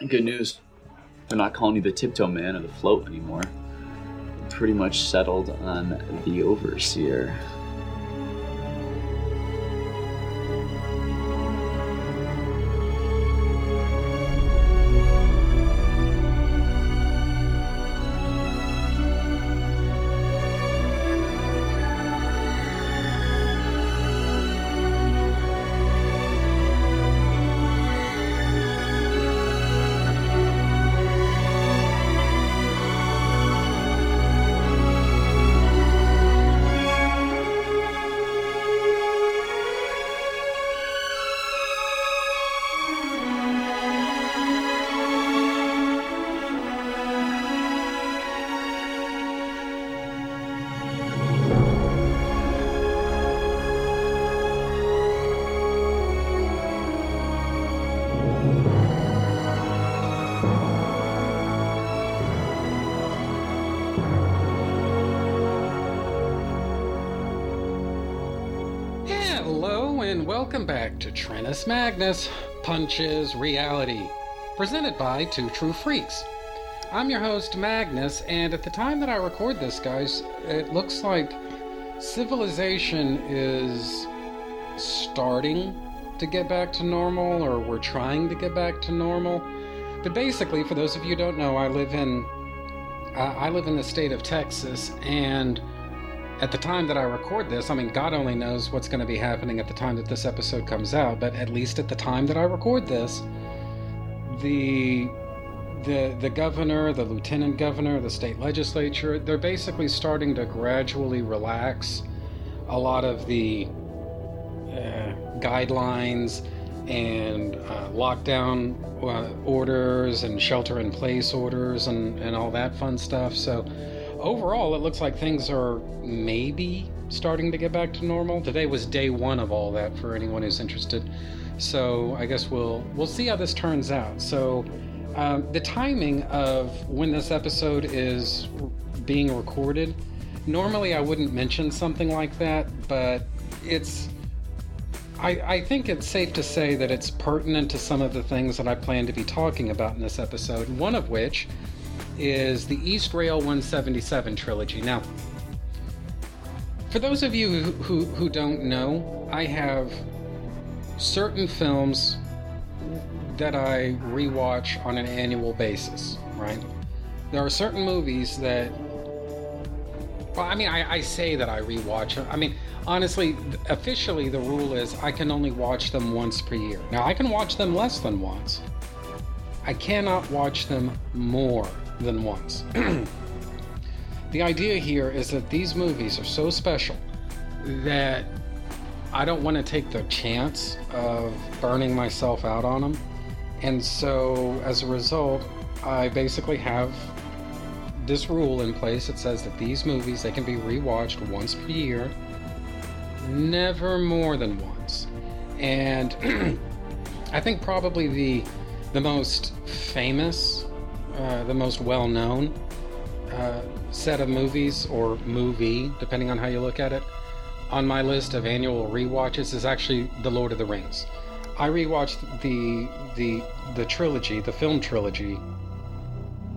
Good news. They're not calling you the tiptoe man or the float anymore. Pretty much settled on the overseer. Magnus Punches Reality, presented by Two True Freaks. I'm your host Magnus, and at the time that I record this, guys, it looks like civilization is starting to get back to normal, or we're trying to get back to normal. But basically, for those of you who don't know, I live in uh, I live in the state of Texas, and at the time that I record this, I mean, God only knows what's going to be happening at the time that this episode comes out, but at least at the time that I record this, the the the governor, the lieutenant governor, the state legislature, they're basically starting to gradually relax a lot of the uh, guidelines and uh, lockdown uh, orders and shelter in place orders and, and all that fun stuff. So overall, it looks like things are maybe starting to get back to normal. Today was day one of all that for anyone who's interested. So I guess we'll we'll see how this turns out. So um, the timing of when this episode is being recorded, normally I wouldn't mention something like that, but it's. I, I think it's safe to say that it's pertinent to some of the things that I plan to be talking about in this episode. One of which is the Eastrail 177 trilogy. Now, for those of you who, who, who don't know, I have certain films that I rewatch on an annual basis, right? There are certain movies that, well, I mean, I, I say that I rewatch. Them. I mean, honestly, officially, the rule is I can only watch them once per year. Now, I can watch them less than once. I cannot watch them more than once. the idea here is that these movies are so special that I don't want to take the chance of burning myself out on them. And so, as a result, I basically have this rule in place that says that these movies they can be rewatched once per year, never more than once. And I think probably the the most famous uh, the most well known uh, set of movies, or movie, depending on how you look at it, on my list of annual re-watches is actually The Lord of the Rings. I rewatched the the the trilogy, the film trilogy,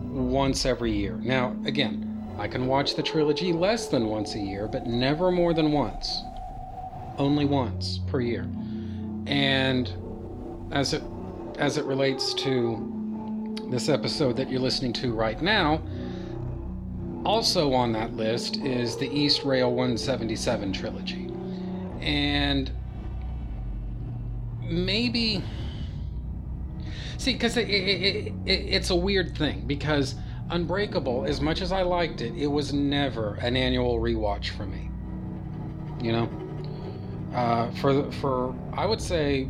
once every year. Now, again, I can watch the trilogy less than once a year, but never more than once. Only once per year. And as it as it relates to this episode that you're listening to right now, also on that list is the Eastrail 177 trilogy. And maybe. See, because it, it, it, it's a weird thing, because Unbreakable, as much as I liked it, it was never an annual rewatch for me. You know? Uh, for, for, I would say,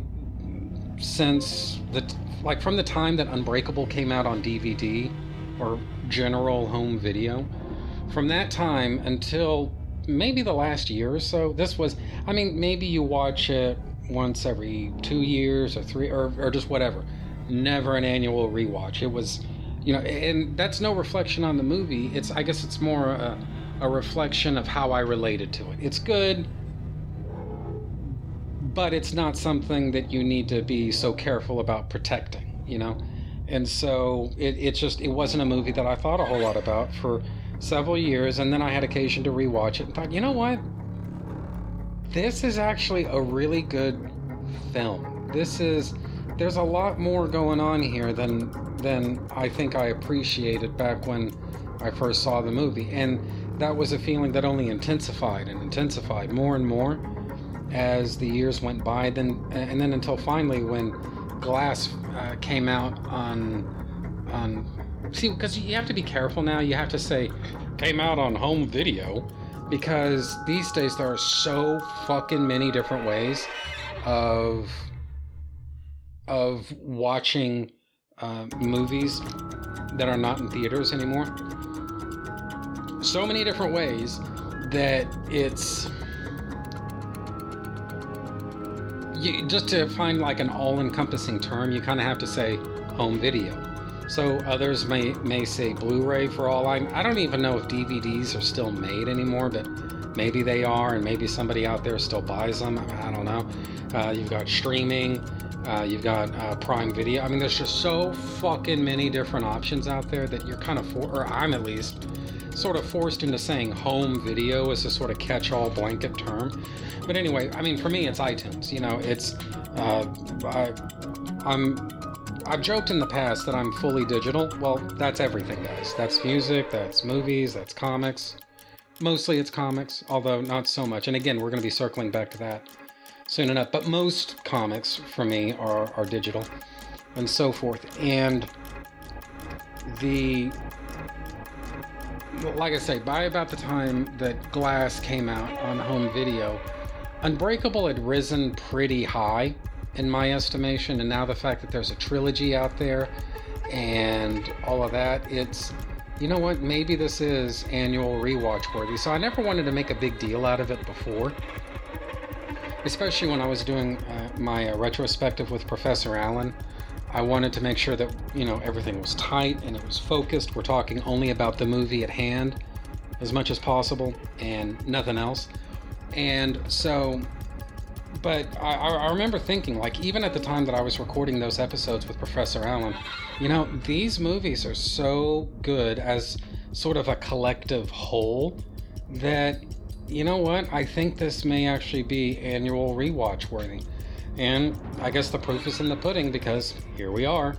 since the like from the time that Unbreakable came out on DVD or general home video, from that time until maybe the last year or so, this was, I mean, maybe you watch it once every two years or three or, or just whatever. Never an annual rewatch. It was, you know, and that's no reflection on the movie. It's, I guess it's more a, a reflection of how I related to it. It's good but it's not something that you need to be so careful about protecting, you know? And so it, it just it wasn't a movie that I thought a whole lot about for several years, and then I had occasion to rewatch it and thought, you know what? This is actually a really good film. This is there's a lot more going on here than than I think I appreciated back when I first saw the movie. And that was a feeling that only intensified and intensified more and more as the years went by. Then and then until finally when Glass uh, came out on on see because you have to be careful now. You have to say came out on home video because these days there are so fucking many different ways of of watching uh, movies that are not in theaters anymore. So many different ways that it's you, just to find like an all-encompassing term, you kind of have to say home video. So others may may say Blu-ray for all I I don't even know if DVDs are still made anymore, but maybe they are, and maybe somebody out there still buys them. I don't know. Uh, you've got streaming. Uh, you've got uh, Prime Video. I mean, there's just so fucking many different options out there that you're kind of for, or I'm at least, sort of forced into saying home video as a sort of catch-all blanket term. But anyway, I mean, for me, it's iTunes. You know, it's uh, I, I'm. I've joked in the past that I'm fully digital. Well, that's everything, guys. That's music, that's movies, that's comics. Mostly it's comics, although not so much. And again, we're going to be circling back to that soon enough. But most comics for me are, are digital and so forth. And the like I say, by about the time that Glass came out on home video, Unbreakable had risen pretty high in my estimation, and now the fact that there's a trilogy out there and all of that, it's you know what, maybe this is annual rewatch worthy. So I never wanted to make a big deal out of it before especially when I was doing uh, my uh, retrospective with Professor Allen. I wanted to make sure that you know everything was tight and it was focused. We're talking only about the movie at hand as much as possible and nothing else. And so, but I, I remember thinking, like, even at the time that I was recording those episodes with Professor Allen, you know, these movies are so good as sort of a collective whole that you know what? I think this may actually be annual rewatch worthy. And I guess the proof is in the pudding because here we are.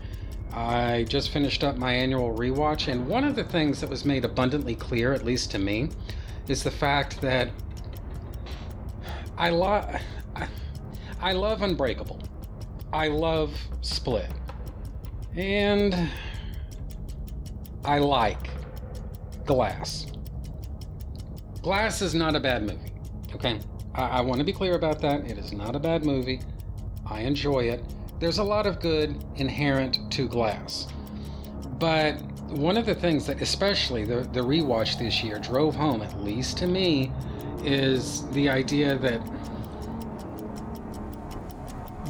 I just finished up my annual rewatch, and one of the things that was made abundantly clear, at least to me, is the fact that I love I love Unbreakable. I love Split. And I like Glass. Glass is not a bad movie. Okay? I, I want to be clear about that. It is not a bad movie. I enjoy it. There's a lot of good inherent to Glass. But one of the things that, especially the, the rewatch this year, drove home, at least to me, is the idea that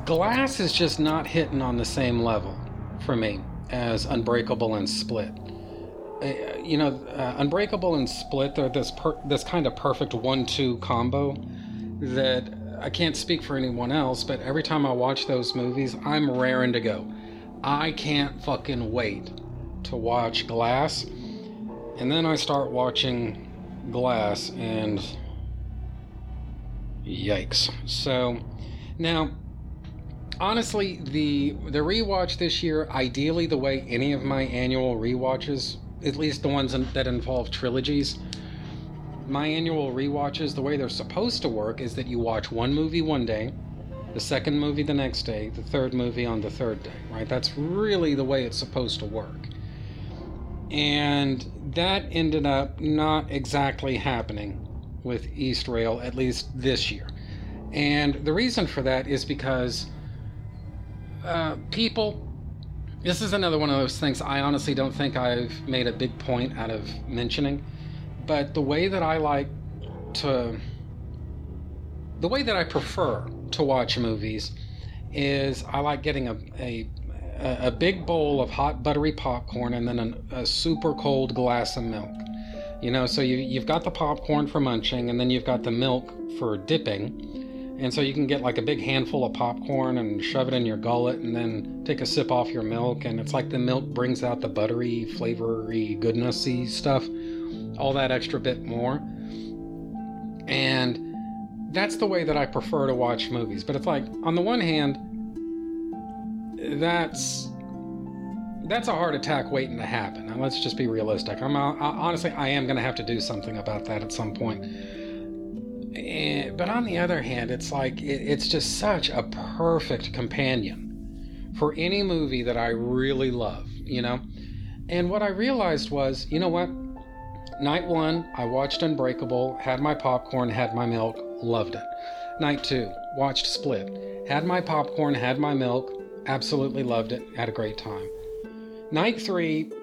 Glass is just not hitting on the same level for me as Unbreakable and Split. Uh, you know, uh, Unbreakable and Split, they're this per- this kind of perfect one-two combo that I can't speak for anyone else, but every time I watch those movies, I'm raring to go. I can't fucking wait to watch Glass, and then I start watching Glass, and yikes! So now honestly, the the rewatch this year, ideally the way any of my annual rewatches at least the ones that involve trilogies. My annual rewatches, the way they're supposed to work is that you watch one movie one day, the second movie the next day, the third movie on the third day, right? That's really the way it's supposed to work. And that ended up not exactly happening with Eastrail, at least this year. And the reason for that is because uh, people this is another one of those things I honestly don't think I've made a big point out of mentioning. But the way that I like to. The way that I prefer to watch movies is I like getting a, a, a big bowl of hot buttery popcorn and then an, a super cold glass of milk. You know, so you, you've got the popcorn for munching and then you've got the milk for dipping And so you can get like a big handful of popcorn and shove it in your gullet and then take a sip off your milk. And it's like the milk brings out the buttery, flavory, goodnessy stuff, all that extra bit more. And that's the way that I prefer to watch movies. But it's like, on the one hand, that's that's a heart attack waiting to happen. Now, let's just be realistic. I'm uh, I, honestly, I am going to have to do something about that at some point. And, but on the other hand, it's like it, it's just such a perfect companion for any movie that I really love, you know. And what I realized was, you know what? Night one, I watched Unbreakable, had my popcorn, had my milk, loved it. Night two, watched Split, had my popcorn, had my milk, absolutely loved it, had a great time. Night three,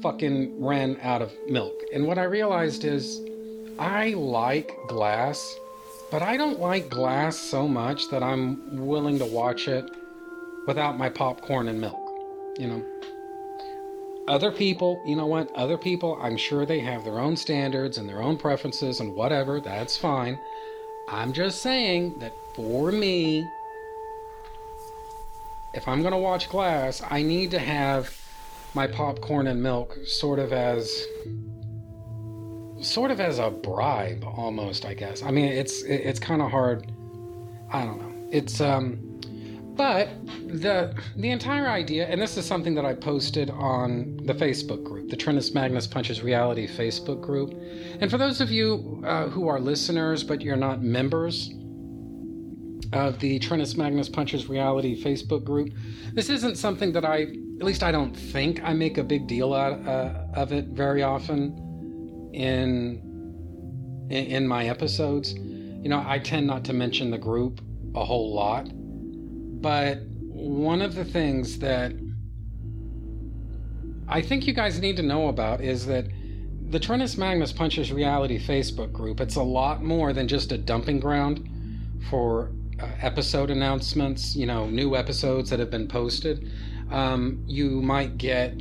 fucking ran out of milk. And what I realized is I like glass, but I don't like glass so much that I'm willing to watch it without my popcorn and milk, you know. Other people, you know what? Other people, I'm sure they have their own standards and their own preferences and whatever. That's fine. I'm just saying that for me, if I'm going to watch glass, I need to have my popcorn and milk sort of as sort of as a bribe almost, I guess. I mean, it's it's kind of hard. I don't know. It's um but the the entire idea and this is something that I posted on the Facebook group, the Trinus Magnus Punches Reality Facebook group. And for those of you uh, who are listeners but you're not members, of the Trinus Magnus Punches Reality Facebook group. This isn't something that I, at least I don't think I make a big deal out uh, of it very often in, in in my episodes. You know, I tend not to mention the group a whole lot, but one of the things that I think you guys need to know about is that the Trentus Magnus Punches Reality Facebook group, it's a lot more than just a dumping ground for uh, episode announcements, you know, new episodes that have been posted. Um, you might get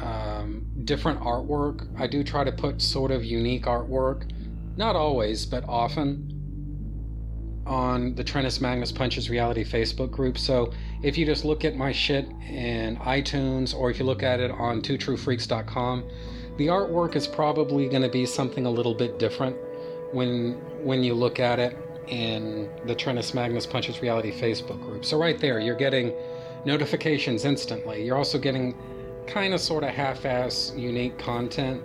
um, different artwork. I do try to put sort of unique artwork, not always, but often, on the Trentus Magnus Punches Reality Facebook group. So if you just look at my shit in iTunes or if you look at it on twotruefreaks.com, the artwork is probably going to be something a little bit different when when you look at it in the Trentus Magnus Punches Reality Facebook group. So, right there, you're getting notifications instantly. You're also getting kind of sort of half ass unique content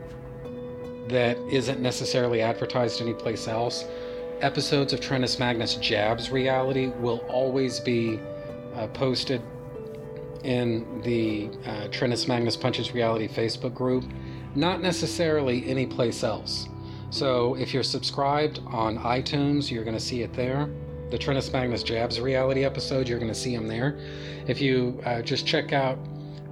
that isn't necessarily advertised anyplace else. Episodes of Trentus Magnus Jabs Reality will always be uh, posted in the uh, Magnus Punches Reality Facebook group, not necessarily anyplace else. So if you're subscribed on iTunes, you're going to see it there. The Trentus Magnus Jabs reality episode, you're going to see them there. If you uh, just check out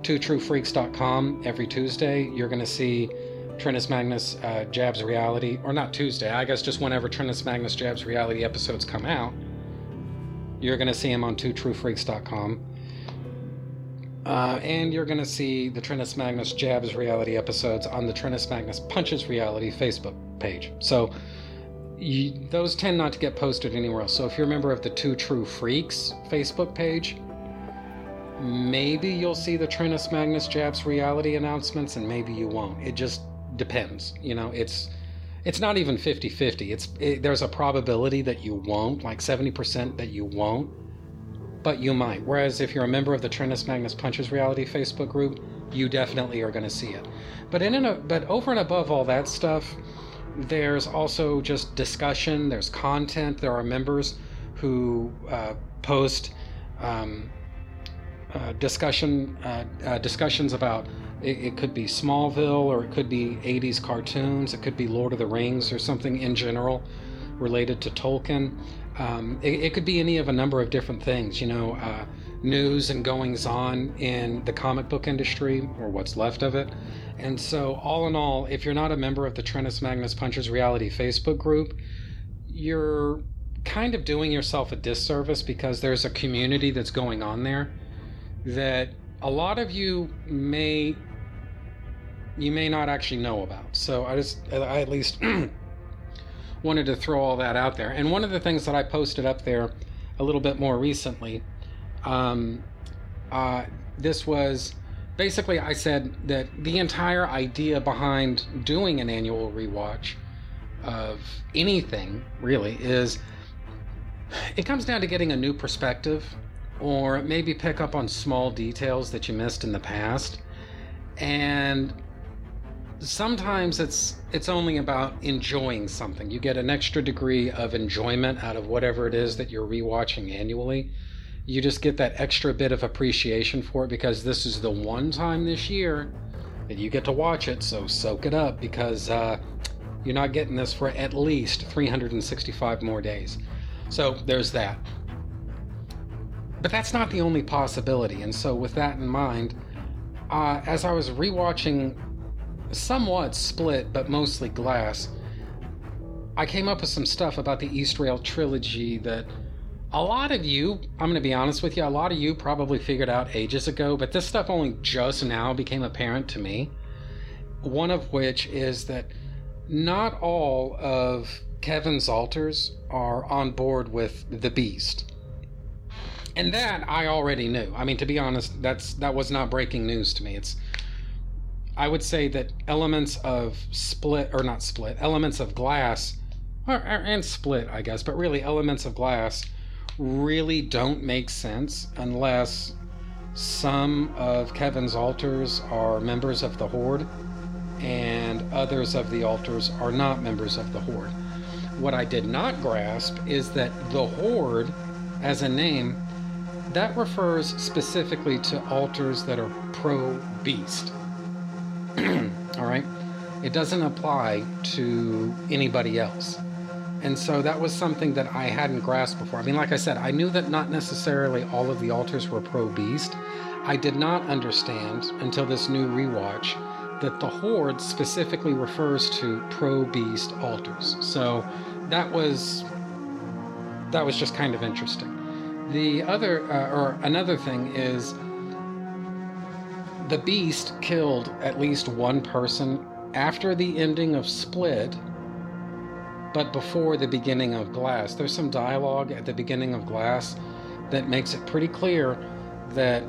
twotruefreaks.com every Tuesday, you're going to see Trentus Magnus uh, Jabs reality, or not Tuesday, I guess just whenever Trinus Magnus Jabs reality episodes come out, you're going to see him on twotruefreaks.com. Uh, and you're going to see the Trinus Magnus Jabs reality episodes on the Trinus Magnus Punches reality Facebook page. So you, those tend not to get posted anywhere else. So if you're a member of the Two True Freaks Facebook page, maybe you'll see the Trinus Magnus Jabs reality announcements and maybe you won't. It just depends. You know, it's it's not even 50-50. It's it, there's a probability that you won't, like 70% that you won't but you might. Whereas if you're a member of the Trentus Magnus Punches Reality Facebook group, you definitely are going to see it. But in a, but over and above all that stuff, there's also just discussion. There's content. There are members who uh, post um, uh, discussion uh, uh discussions about. It, it could be Smallville, or it could be 80s cartoons. It could be Lord of the Rings, or something in general related to Tolkien. Um, it, it, could be any of a number of different things, you know, uh, news and goings on in the comic book industry or what's left of it. And so, all in all, if you're not a member of the Trentus Magnus Punches Reality Facebook group, you're kind of doing yourself a disservice because there's a community that's going on there that a lot of you may you may not actually know about. So I just I at least wanted to throw all that out there. And one of the things that I posted up there a little bit more recently, um, uh, this was basically I said that the entire idea behind doing an annual rewatch of anything really is it comes down to getting a new perspective or maybe pick up on small details that you missed in the past and sometimes it's it's only about enjoying something. You get an extra degree of enjoyment out of whatever it is that you're rewatching annually. You just get that extra bit of appreciation for it because this is the one time this year that you get to watch it so soak it up because uh, you're not getting this for at least 365 more days. So there's that. But that's not the only possibility and so with that in mind uh, as i was rewatching somewhat split but mostly glass i came up with some stuff about the Eastrail trilogy that a lot of you, I'm going to be honest with you, a lot of you probably figured out ages ago, but this stuff only just now became apparent to me. One of which is that not all of Kevin's alters are on board with the Beast. And that I already knew. I mean, to be honest, that's that was not breaking news to me. It's I would say that elements of split or not split, elements of glass or, and split, I guess, but really elements of glass really don't make sense unless some of Kevin's alters are members of the Horde and others of the alters are not members of the Horde. What I did not grasp is that the Horde, as a name, that refers specifically to alters that are pro beast. All right? It doesn't apply to anybody else. And so that was something that I hadn't grasped before. I mean, like I said, I knew that not necessarily all of the alters were pro beast. I did not understand until this new rewatch that the Horde specifically refers to pro beast alters. So that was that was just kind of interesting. The other uh, or another thing is the beast killed at least one person after the ending of Split but before the beginning of Glass. There's some dialogue at the beginning of Glass that makes it pretty clear that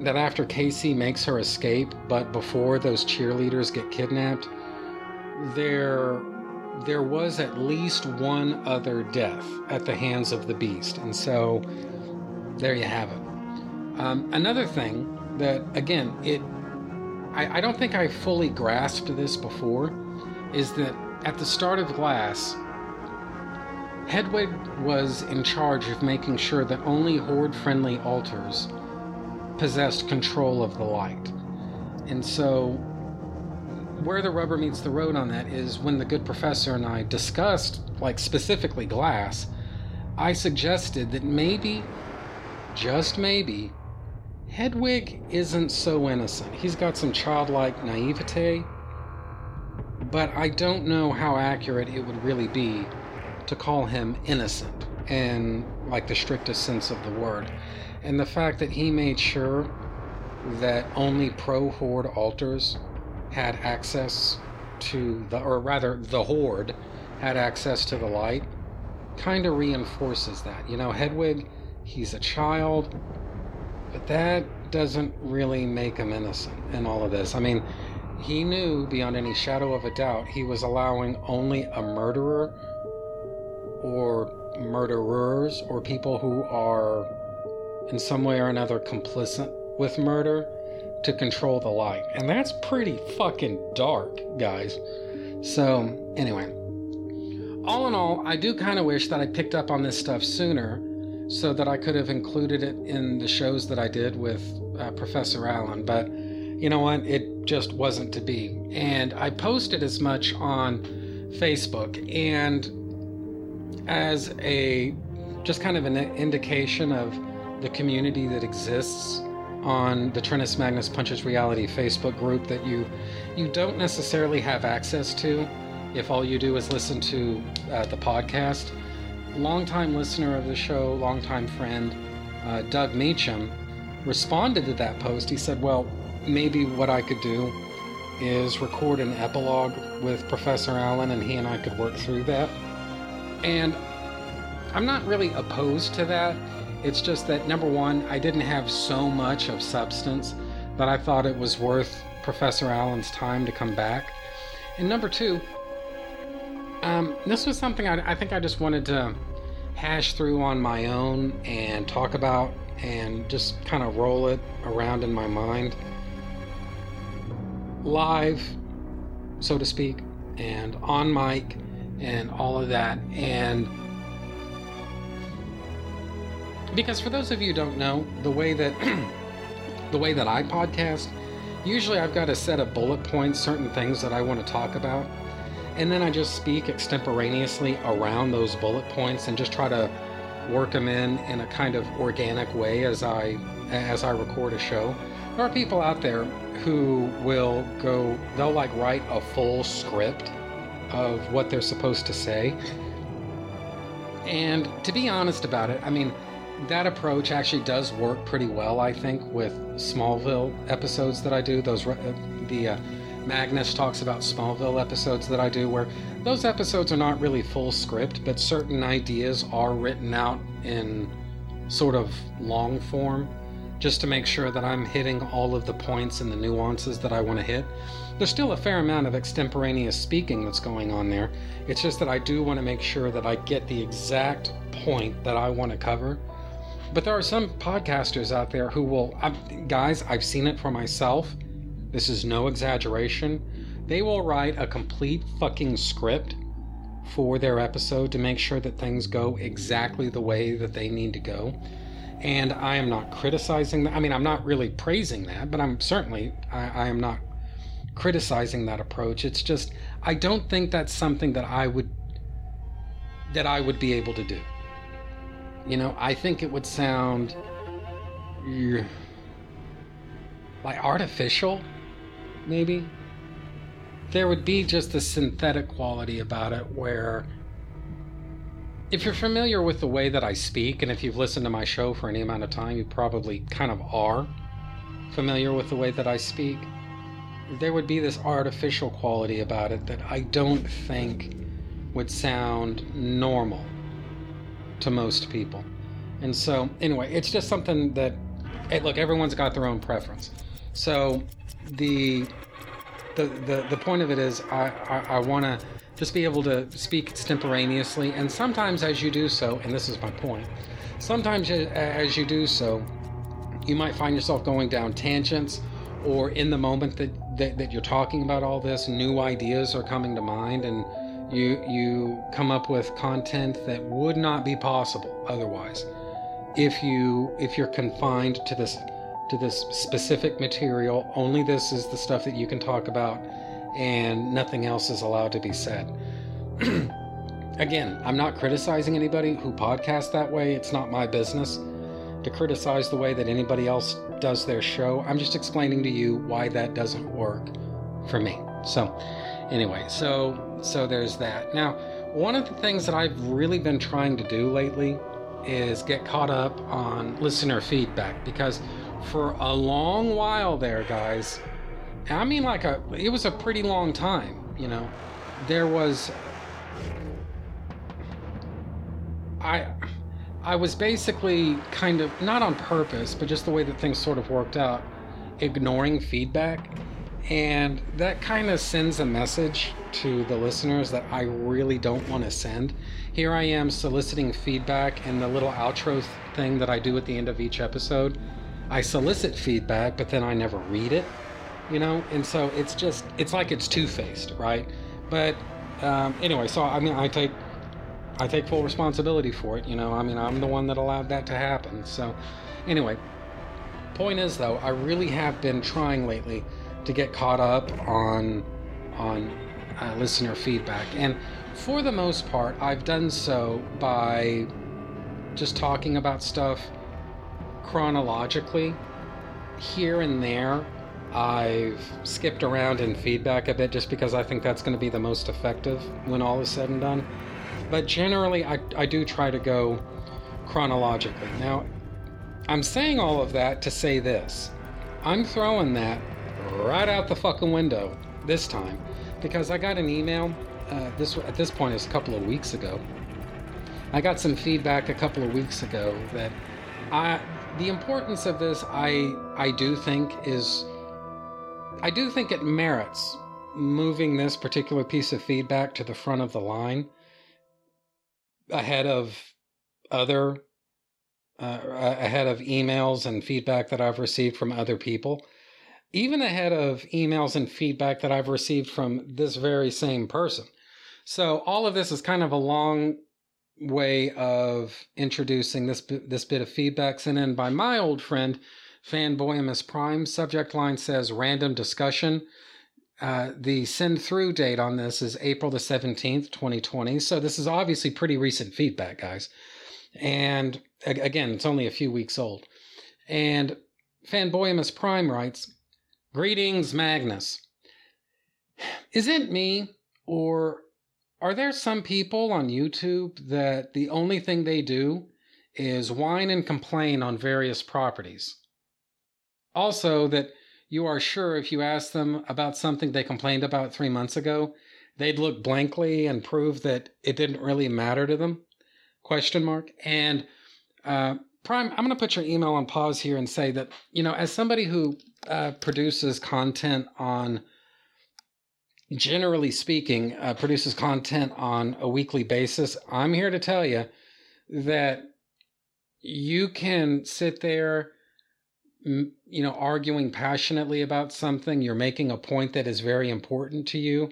that after Casey makes her escape, but before those cheerleaders get kidnapped, there there was at least one other death at the hands of the beast. And so there you have it. Um, another thing that again it I, I don't think I fully grasped this before is that at the start of Glass, Hedwig was in charge of making sure that only Horde friendly alters possessed control of the light. And so, where the rubber meets the road on that is when the good professor and I discussed, like specifically Glass, I suggested that maybe, just maybe, Hedwig isn't so innocent. He's got some childlike naivete but I don't know how accurate it would really be to call him innocent in like the strictest sense of the word. And the fact that he made sure that only pro horde alters had access to the or rather the horde had access to the light kind of reinforces that. You know, Hedwig, he's a child, but that doesn't really make him innocent in all of this. I mean, he knew beyond any shadow of a doubt he was allowing only a murderer or murderers or people who are in some way or another complicit with murder to control the light. And that's pretty fucking dark, guys. So, anyway. All in all, I do kind of wish that I picked up on this stuff sooner so that I could have included it in the shows that I did with uh, Professor Allen. But you know what? It just wasn't to be. And I posted as much on Facebook. And as a just kind of an indication of the community that exists on the Trennis Magnus Punches Reality Facebook group that you you don't necessarily have access to if all you do is listen to uh, the podcast. Longtime listener of the show, longtime friend, uh, Doug Meacham, responded to that post. He said, "Well, maybe what I could do is record an epilogue with Professor Allen and he and I could work through that. And I'm not really opposed to that. It's just that number one, I didn't have so much of substance that I thought it was worth Professor Allen's time to come back. And number two, um, this was something I, I think I just wanted to hash through on my own and talk about and just kind of roll it around in my mind live, so to speak, and on mic and all of that. And because for those of you don't know, the way that the way that I podcast, usually I've got a set of bullet points, certain things that I want to talk about, and then I just speak extemporaneously around those bullet points and just try to work them in in a kind of organic way as I as I record a show. There are people out there who will go they'll like write a full script of what they're supposed to say. And to be honest about it, I mean, that approach actually does work pretty well, I think, with Smallville episodes that I do. Those uh, the uh, Magnus talks about Smallville episodes that I do, where those episodes are not really full script, but certain ideas are written out in sort of long form, just to make sure that I'm hitting all of the points and the nuances that I want to hit. There's still a fair amount of extemporaneous speaking that's going on there. It's just that I do want to make sure that I get the exact point that I want to cover but there are some podcasters out there who will, I'm, guys, I've seen it for myself. This is no exaggeration. They will write a complete fucking script for their episode to make sure that things go exactly the way that they need to go. And I am not criticizing that. I mean, I'm not really praising that, but I'm certainly, I, I am not criticizing that approach. It's just, I don't think that's something that I would, that I would be able to do. You know, I think it would sound like artificial, maybe. There would be just a synthetic quality about it where if you're familiar with the way that I speak, and if you've listened to my show for any amount of time, you probably kind of are familiar with the way that I speak. There would be this artificial quality about it that I don't think would sound normal to most people. And so, anyway, it's just something that, hey, look, everyone's got their own preference. So, the the the, the point of it is, I I, I want to just be able to speak extemporaneously, and sometimes as you do so, and this is my point, sometimes as you do so, you might find yourself going down tangents, or in the moment that, that, that you're talking about all this, new ideas are coming to mind, and you you come up with content that would not be possible otherwise if you if you're confined to this to this specific material only this is the stuff that you can talk about and nothing else is allowed to be said. Again i'm not criticizing anybody who podcasts that way. It's not my business to criticize the way that anybody else does their show. I'm just explaining to you why that doesn't work for me. So anyway so so there's that. Now, one of the things that I've really been trying to do lately is get caught up on listener feedback because for a long while there, guys, I mean, like a, it was a pretty long time, you know, there was, I, I was basically kind of, not on purpose, but just the way that things sort of worked out, ignoring feedback and that kind of sends a message to the listeners that I really don't want to send. Here I am soliciting feedback and the little outro thing that I do at the end of each episode. I solicit feedback, but then I never read it, you know? And so it's just, it's like it's two faced, right? But um, anyway, so I mean, I take. I take full responsibility for it, you know. I mean, I'm the one that allowed that to happen. So, anyway, point is though, I really have been trying lately to get caught up on on uh, listener feedback. And for the most part, I've done so by just talking about stuff chronologically. Here and there, I've skipped around in feedback a bit just because I think that's going to be the most effective when all is said and done. But generally, I, I do try to go chronologically. Now, I'm saying all of that to say this I'm throwing that right out the fucking window this time because I got an email. Uh, this at this point is a couple of weeks ago. I got some feedback a couple of weeks ago that I the importance of this I I do think is I do think it merits moving this particular piece of feedback to the front of the line ahead of other uh, ahead of emails and feedback that I've received from other people, even ahead of emails and feedback that I've received from this very same person. So all of this is kind of a long way of introducing this this bit of feedback sent in by my old friend Fanboyamus Prime. Subject line says random discussion. Uh, the send through date on this is April the 17th, 2020. So this is obviously pretty recent feedback, guys. And again, it's only a few weeks old. And Fanboyamus Prime writes Greetings, Magnus. Is it me, or are there some people on YouTube that the only thing they do is whine and complain on various properties? Also, that you are sure if you ask them about something they complained about three months ago, they'd look blankly and prove that it didn't really matter to them? Question mark. And uh, Prime, I'm going to put your email on pause here and say that you know, as somebody who uh, produces content on, generally speaking, uh, produces content on a weekly basis, I'm here to tell you that you can sit there you know, arguing passionately about something, you're making a point that is very important to you,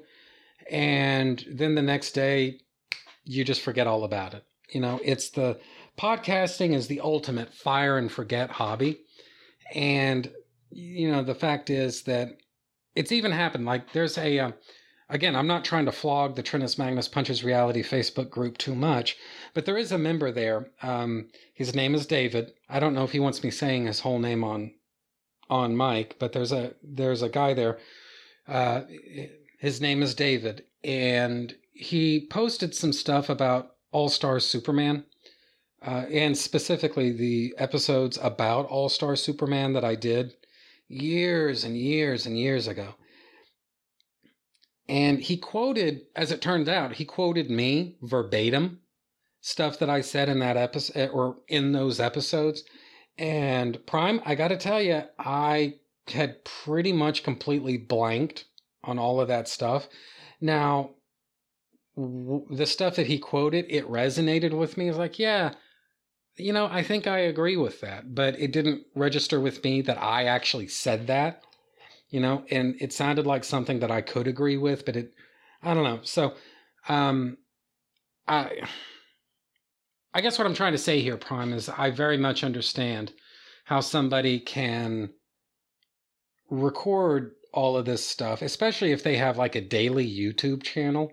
and then the next day you just forget all about it. You know, it's the podcasting is the ultimate fire and forget hobby. And you know, the fact is that it's even happened like there's a uh, again, I'm not trying to flog the Trinus Magnus Punches Reality Facebook group too much, but there is a member there. Um, his name is David. I don't know if he wants me saying his whole name on on mic, but there's a there's a guy there. Uh, his name is David, and he posted some stuff about All Star Superman, uh, and specifically the episodes about All Star Superman that I did years and years and years ago. And he quoted, as it turned out, he quoted me verbatim stuff that I said in that episode eh, or in those episodes. And Prime, I got to tell you, I had pretty much completely blanked on all of that stuff. Now, w- the stuff that he quoted, it resonated with me. It's like, yeah, you know, I think I agree with that, but it didn't register with me that I actually said that you know, and it sounded like something that I could agree with, but it, I don't know. So, um, I, I guess what I'm trying to say here, Prime, is I very much understand how somebody can record all of this stuff, especially if they have like a daily YouTube channel,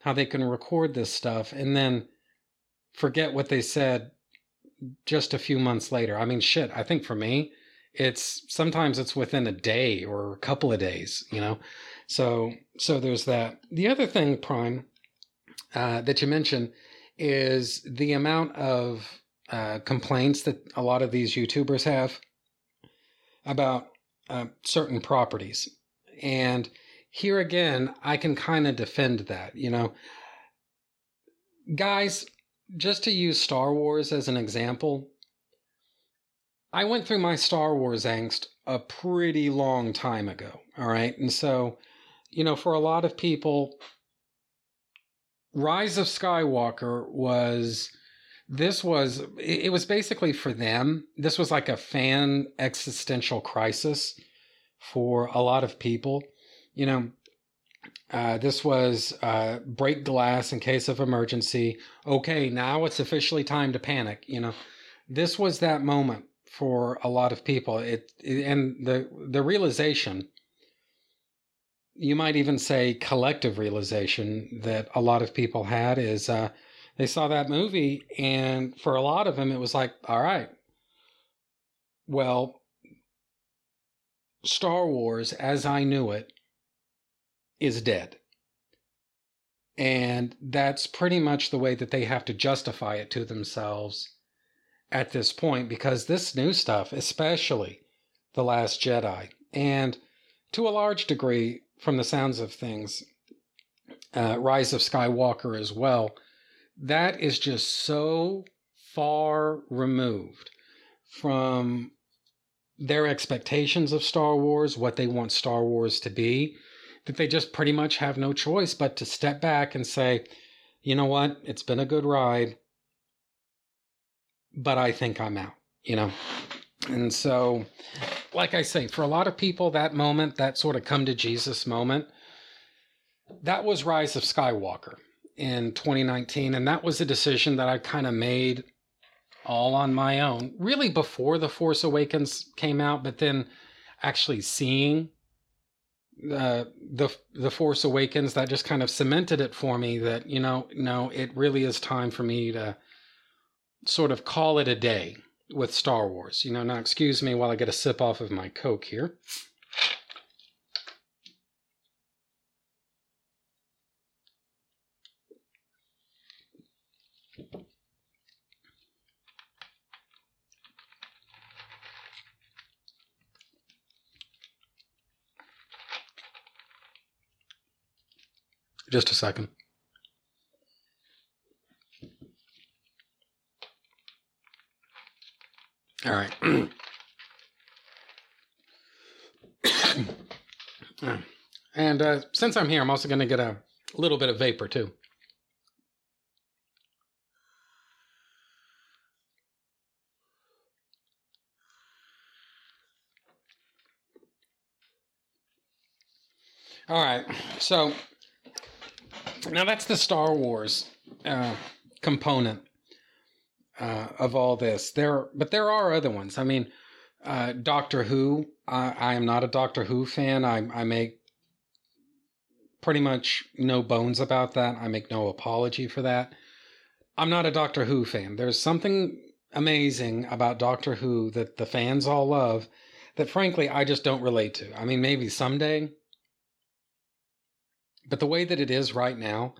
how they can record this stuff and then forget what they said just a few months later. I mean, shit, I think for me, it's sometimes it's within a day or a couple of days, you know. So so there's that. The other thing, Prime, uh, that you mentioned is the amount of uh, complaints that a lot of these YouTubers have about uh, certain properties, and here again, I can kind of defend that. You know, guys, just to use Star Wars as an example, I went through my Star Wars angst a pretty long time ago. All right. And so, you know, for a lot of people, Rise of Skywalker was this was it was basically for them this was like a fan existential crisis for a lot of people you know uh, this was uh, break glass in case of emergency. Okay now it's officially time to panic you know? This was that moment for a lot of people. It, it, and the the realization, you might even say collective realization that a lot of people had is uh, they saw that movie, and for a lot of them, it was like, all right, well, Star Wars as I knew it is dead. And that's pretty much the way that they have to justify it to themselves at this point because this new stuff, especially The Last Jedi and to a large degree, from the sounds of things, uh, Rise of Skywalker as well, that is just so far removed from their expectations of Star Wars, what they want Star Wars to be, that they just pretty much have no choice but to step back and say, you know what, it's been a good ride, but I think I'm out, you know? And so, like I say, for a lot of people, that moment, that sort of come to Jesus moment, that was Rise of Skywalker in 2019. And that was a decision that I kind of made all on my own, really before The Force Awakens came out, but then actually seeing uh, the the Force Awakens that just kind of cemented it for me that you know no it really is time for me to sort of call it a day with Star Wars. You know, now excuse me while I get a sip off of my Coke here. Just a second. All right. and uh, since I'm here, I'm also going to get a little bit of vapor too. All right. So now that's the Star Wars uh, component uh, of all this. There, but there are other ones. I mean, uh, Doctor Who. I, I am not a Doctor Who fan. I, I make pretty much no bones about that. I make no apology for that. I'm not a Doctor Who fan. There's something amazing about Doctor Who that the fans all love that frankly I just don't relate to. I mean, maybe someday. But the way that it is right now,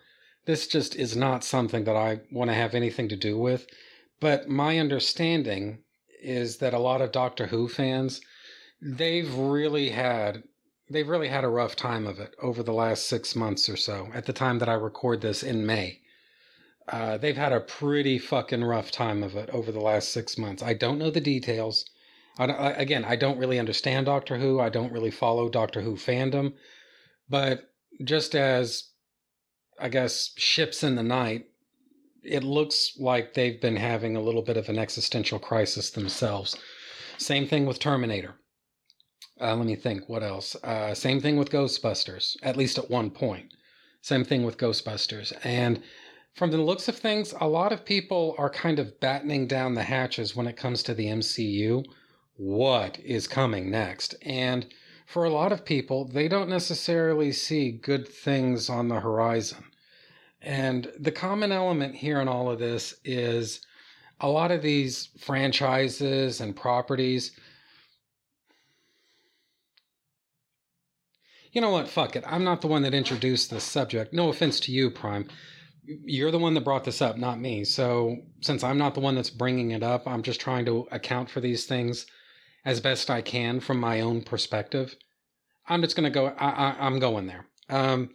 this just is not something that I want to have anything to do with. But my understanding is that a lot of Doctor Who fans, they've really had they've really had a rough time of it over the last six months or so. At the time that I record this in May, uh, they've had a pretty fucking rough time of it over the last six months. I don't know the details. I, I, again, I don't really understand Doctor Who. I don't really follow Doctor Who fandom, but just as I guess ships in the night, it looks like they've been having a little bit of an existential crisis themselves. Same thing with Terminator. Uh, let me think. What else? Uh, same thing with Ghostbusters, at least at one point. Same thing with Ghostbusters. And from the looks of things, a lot of people are kind of battening down the hatches when it comes to the MCU. What is coming next? And for a lot of people, they don't necessarily see good things on the horizon. And the common element here in all of this is a lot of these franchises and properties. You know what? Fuck it. I'm not the one that introduced this subject. No offense to you, Prime. You're the one that brought this up, not me. So, since I'm not the one that's bringing it up, I'm just trying to account for these things as best I can from my own perspective. I'm just going to go, I, am going there. Um,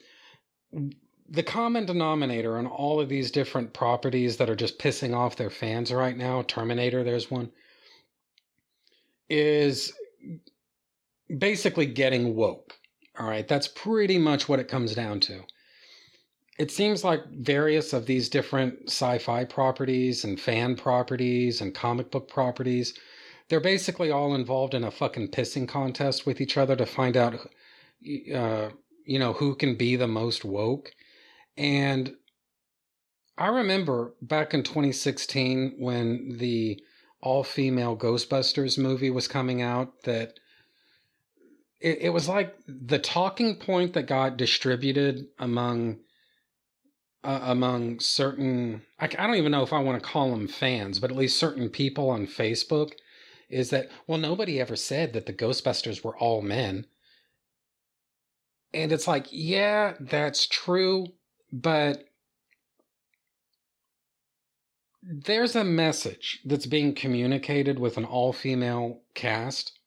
the common denominator on all of these different properties that are just pissing off their fans right now, Terminator, there's one, is basically getting woke. All right, that's pretty much what it comes down to. It seems like various of these different sci fi properties and fan properties and comic book properties, they're basically all involved in a fucking pissing contest with each other to find out, uh, you know, who can be the most woke. And I remember back in 2016 when the all female Ghostbusters movie was coming out that it, was like the talking point that got distributed among uh, among certain I don't even know if I want to call them fans, but at least certain people on Facebook is that well nobody ever said that the Ghostbusters were all men. And it's like, yeah, that's true, but there's a message that's being communicated with an all female cast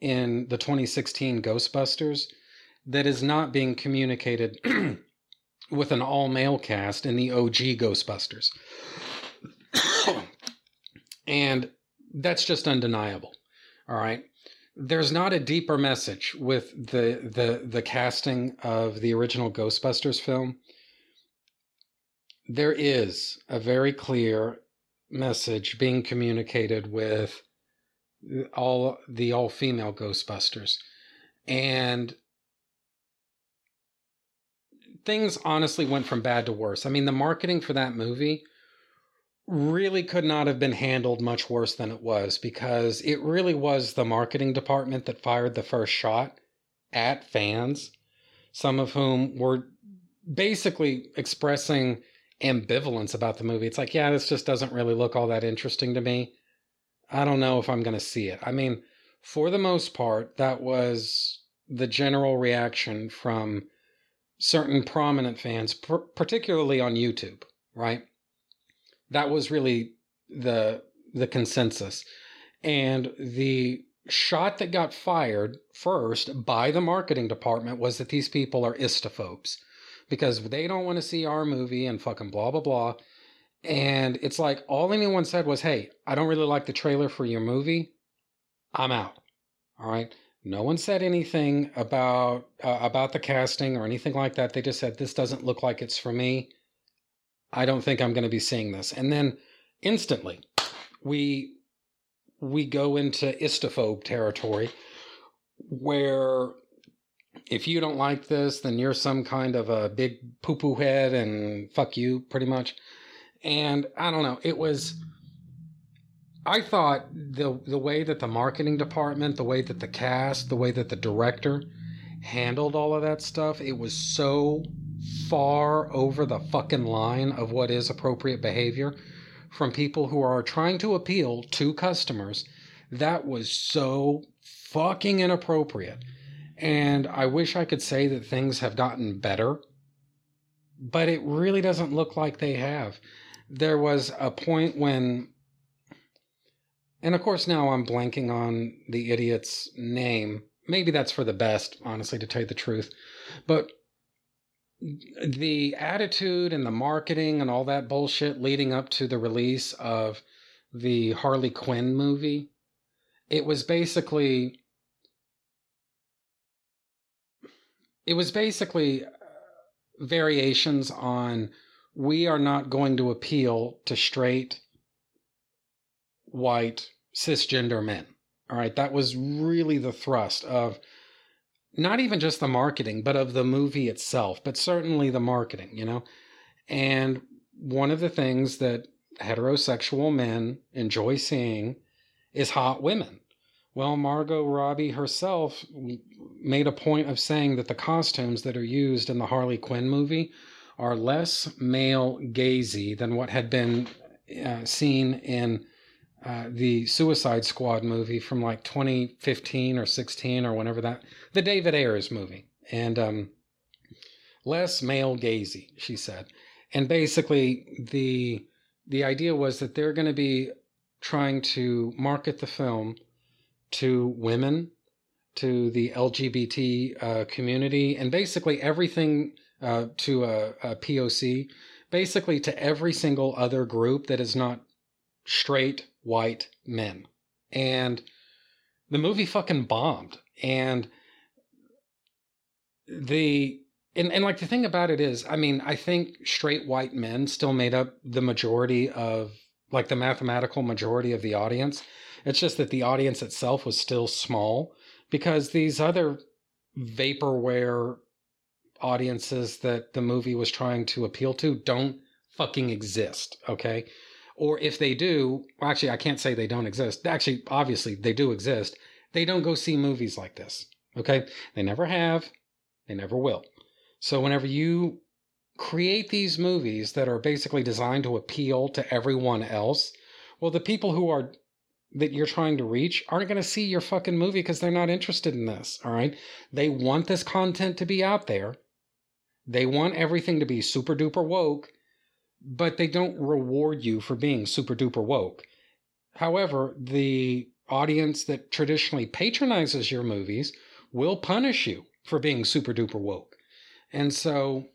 in the 2016 Ghostbusters that is not being communicated with an all male cast in the OG Ghostbusters. and that's just undeniable. All right. There's not a deeper message with the the the casting of the original Ghostbusters film. There is a very clear message being communicated with all the all female Ghostbusters. And things honestly went from bad to worse. I mean, the marketing for that movie really could not have been handled much worse than it was because it really was the marketing department that fired the first shot at fans, some of whom were basically expressing ambivalence about the movie. It's like, yeah, this just doesn't really look all that interesting to me. I don't know if I'm going to see it. I mean, for the most part, that was the general reaction from certain prominent fans, particularly on YouTube, right? That was really the the consensus. And the shot that got fired first by the marketing department was that these people are istophobes because they don't want to see our movie and fucking blah blah blah. And it's like all anyone said was, "Hey, I don't really like the trailer for your movie. I'm out." All right. No one said anything about uh, about the casting or anything like that. They just said this doesn't look like it's for me. I don't think I'm going to be seeing this. And then instantly, we we go into istophobe territory where if you don't like this, then you're some kind of a big poo poo head and fuck you, pretty much. And I don't know, it was I thought the the way that the marketing department, the way that the cast, the way that the director handled all of that stuff, it was so far over the fucking line of what is appropriate behavior from people who are trying to appeal to customers. That was so fucking inappropriate. And I wish I could say that things have gotten better, but it really doesn't look like they have. There was a point when and of course, now I'm blanking on the idiot's name. Maybe that's for the best, honestly, to tell you the truth. But the attitude and the marketing and all that bullshit leading up to the release of the Harley Quinn movie, it was basically. It was basically uh, variations on we are not going to appeal to straight white cisgender men. All right, that was really the thrust of not even just the marketing, but of the movie itself, but certainly the marketing, you know? And one of the things that heterosexual men enjoy seeing is hot women. Well, Margot Robbie herself made a point of saying that the costumes that are used in the Harley Quinn movie are less male gazy than what had been uh, seen in uh, the Suicide Squad movie from like 2015 or 16 or whenever that, the David Ayers movie. And um, less male gazy, she said. And basically, the the idea was that they're going to be trying to market the film to women, to the LGBT uh, community, and basically everything uh, to a, a POC, basically to every single other group that is not straight white men. And the movie fucking bombed. And the and, and like the thing about it is, I mean, I think straight white men still made up the majority of like the mathematical majority of the audience. It's just that the audience itself was still small because these other vaporware audiences that the movie was trying to appeal to don't fucking exist. Okay or if they do, well, actually, I can't say they don't exist. Actually, obviously, they do exist. They don't go see movies like this. Okay? They never have, they never will. So, whenever you create these movies that are basically designed to appeal to everyone else, well, the people who are that you're trying to reach aren't going to see your fucking movie because they're not interested in this. All right. They want this content to be out there. They want everything to be super duper woke but they don't reward you for being super duper woke. However, the audience that traditionally patronizes your movies will punish you for being super duper woke. And so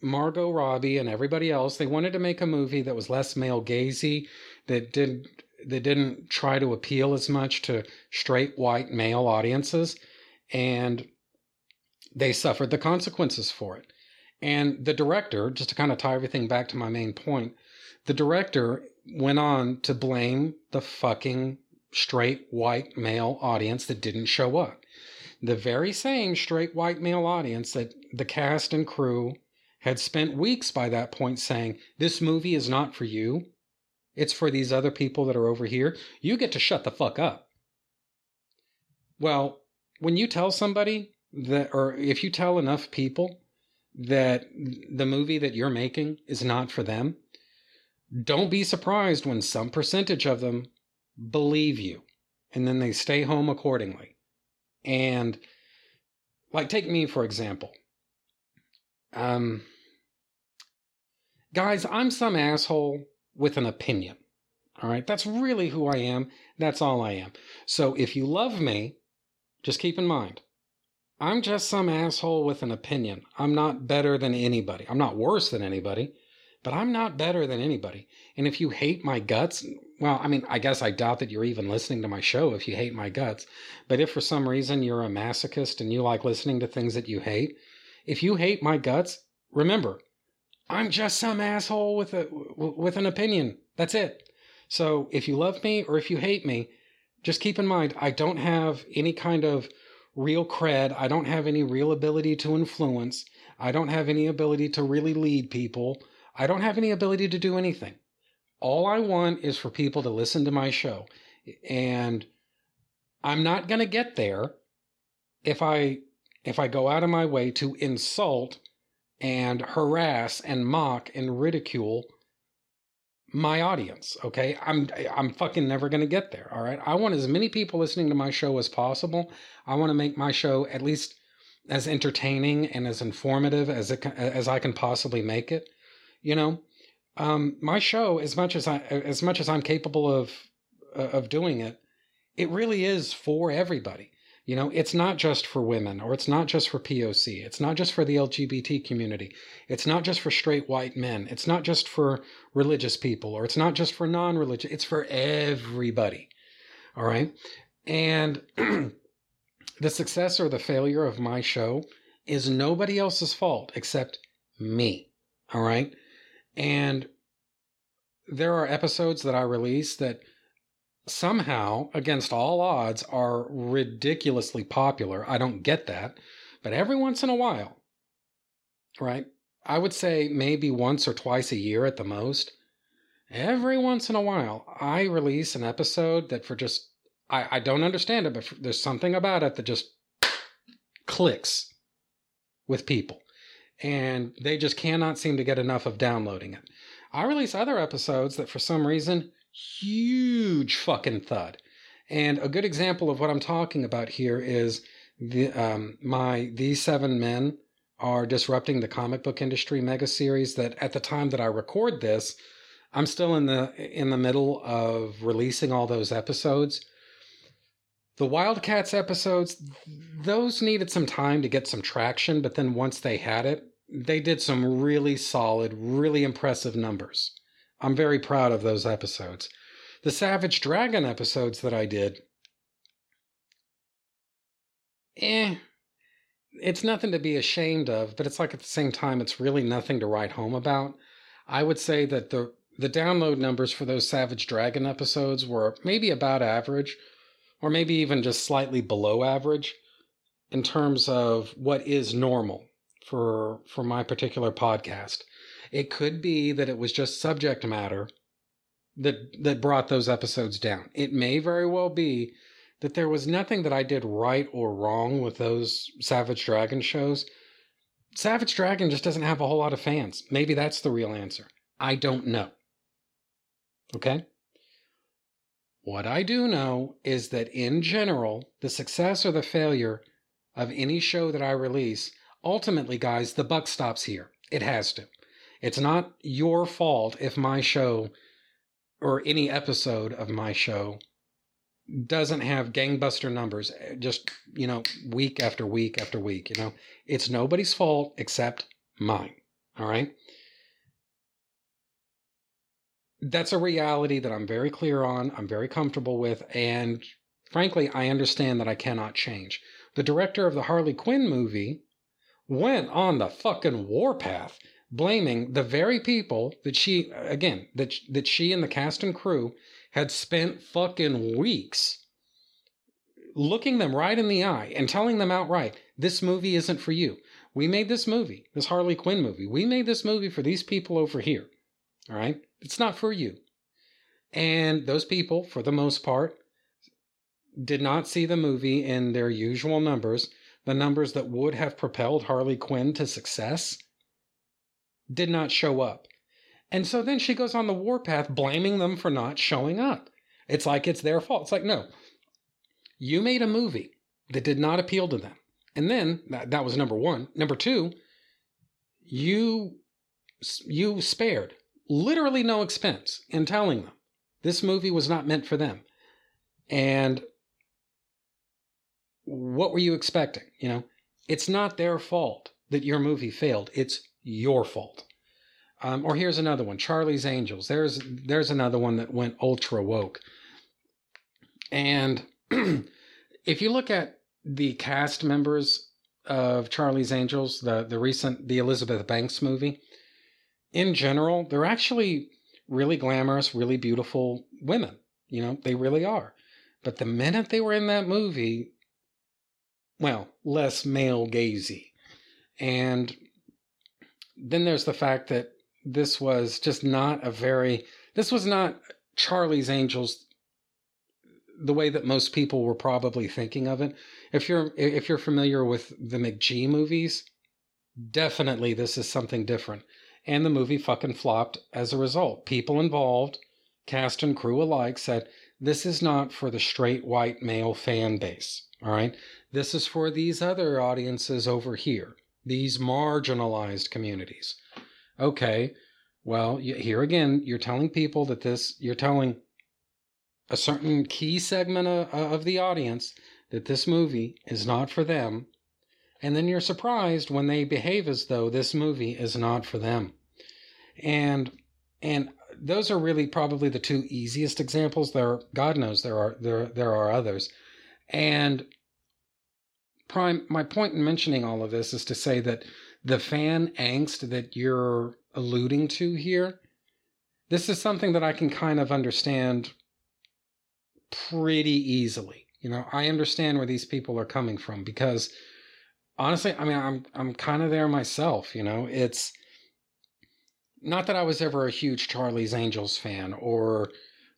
Margot Robbie and everybody else, they wanted to make a movie that was less male gazy, that did that didn't try to appeal as much to straight white male audiences, and they suffered the consequences for it. And the director, just to kind of tie everything back to my main point, the director went on to blame the fucking straight white male audience that didn't show up. The very same straight white male audience that the cast and crew had spent weeks by that point saying, This movie is not for you. It's for these other people that are over here. You get to shut the fuck up. Well, when you tell somebody that, or if you tell enough people that the movie that you're making is not for them, don't be surprised when some percentage of them believe you and then they stay home accordingly. And, like, take me for example. Um, guys, I'm some asshole with an opinion. All right, that's really who I am. That's all I am. So if you love me, just keep in mind, I'm just some asshole with an opinion. I'm not better than anybody. I'm not worse than anybody, but I'm not better than anybody. And if you hate my guts, well, I mean, I guess I doubt that you're even listening to my show if you hate my guts. But if for some reason you're a masochist and you like listening to things that you hate, if you hate my guts, remember, I'm just some asshole with a with an opinion. That's it. So if you love me or if you hate me, just keep in mind I don't have any kind of real cred. I don't have any real ability to influence. I don't have any ability to really lead people. I don't have any ability to do anything. All I want is for people to listen to my show. And I'm not going to get there if I if I go out of my way to insult and harass and mock and ridicule my audience okay? I'm i'm fucking never going to get there all right? I want as many people listening to my show as possible. I want to make my show at least as entertaining and as informative as it as i can possibly make it you know? Um, my show as much as i as much as i'm capable of of doing it it really is for everybody you know, it's not just for women or it's not just for POC. It's not just for the LGBT community. It's not just for straight white men. It's not just for religious people or it's not just for non religious. It's for everybody. All right. And the success or the failure of my show is nobody else's fault except me. All right. And there are episodes that I release that somehow, against all odds, are ridiculously popular. I don't get that. But every once in a while, right? I would say maybe once or twice a year at the most. Every once in a while, I release an episode that for just, I, I don't understand it, but there's something about it that just clicks with people. And they just cannot seem to get enough of downloading it. I release other episodes that for some reason huge fucking thud. And a good example of what I'm talking about here is the um, my these seven men are disrupting the comic book industry mega series that at the time that I record this, I'm still in the in the middle of releasing all those episodes. The Wildcats episodes, those needed some time to get some traction, but then once they had it, they did some really solid, really impressive numbers. I'm very proud of those episodes. The Savage Dragon episodes that I did, eh, it's nothing to be ashamed of, but it's like at the same time, it's really nothing to write home about. I would say that the the download numbers for those Savage Dragon episodes were maybe about average, or maybe even just slightly below average in terms of what is normal for for my particular podcast. It could be that it was just subject matter that that brought those episodes down. It may very well be that there was nothing that I did right or wrong with those Savage Dragon shows. Savage Dragon just doesn't have a whole lot of fans. Maybe that's the real answer. I don't know. Okay? What I do know is that in general, the success or the failure of any show that I release, ultimately, guys, the buck stops here. It has to. It's not your fault if my show or any episode of my show doesn't have gangbuster numbers eh, just, you know, week after week after week, you know. It's nobody's fault except mine. All right? That's a reality that I'm very clear on, I'm very comfortable with, and frankly, I understand that I cannot change. The director of the Harley Quinn movie went on the fucking warpath blaming the very people that she again that that she and the cast and crew had spent fucking weeks looking them right in the eye and telling them outright this movie isn't for you. We made this movie this harley quinn movie. We made this movie for these people over here all right? It's not for you. And those people for the most part did not see the movie in their usual numbers the numbers that would have propelled harley quinn to success did not show up. And so then she goes on the warpath blaming them for not showing up. It's like it's their fault. It's like, no, you made a movie that did not appeal to them. And then that, that was number one. Number two, you you spared literally no expense in telling them this movie was not meant for them. And what were you expecting? You know, it's not their fault that your movie failed. It's your fault. Um, or here's another one, Charlie's Angels. There's there's another one that went ultra woke. And if you look at the cast members of Charlie's Angels, the the recent the Elizabeth Banks movie, in general, they're actually really glamorous, really beautiful women. You know, they really are. But the minute they were in that movie, well, less male gazy. And then there's the fact that this was just not a very this was not Charlie's Angels the way that most people were probably thinking of it. If you're if you're familiar with the McG movies, definitely this is something different. And the movie fucking flopped as a result. People involved, cast and crew alike, said this is not for the straight white male fan base. All right. This is for these other audiences over here these marginalized communities. Okay, well, here again, you're telling people that this, you're telling a certain key segment of, of the audience that this movie is not for them. And then you're surprised when they behave as though this movie is not for them. And, and those are really probably the two easiest examples. There, are, God knows there are, there, there are others. And Prime, my point in mentioning all of this is to say that the fan angst that you're alluding to here, this is something that I can kind of understand pretty easily. You know, I understand where these people are coming from because honestly, I mean, I'm I'm kind of there myself, you know. It's not that I was ever a huge Charlie's Angels fan or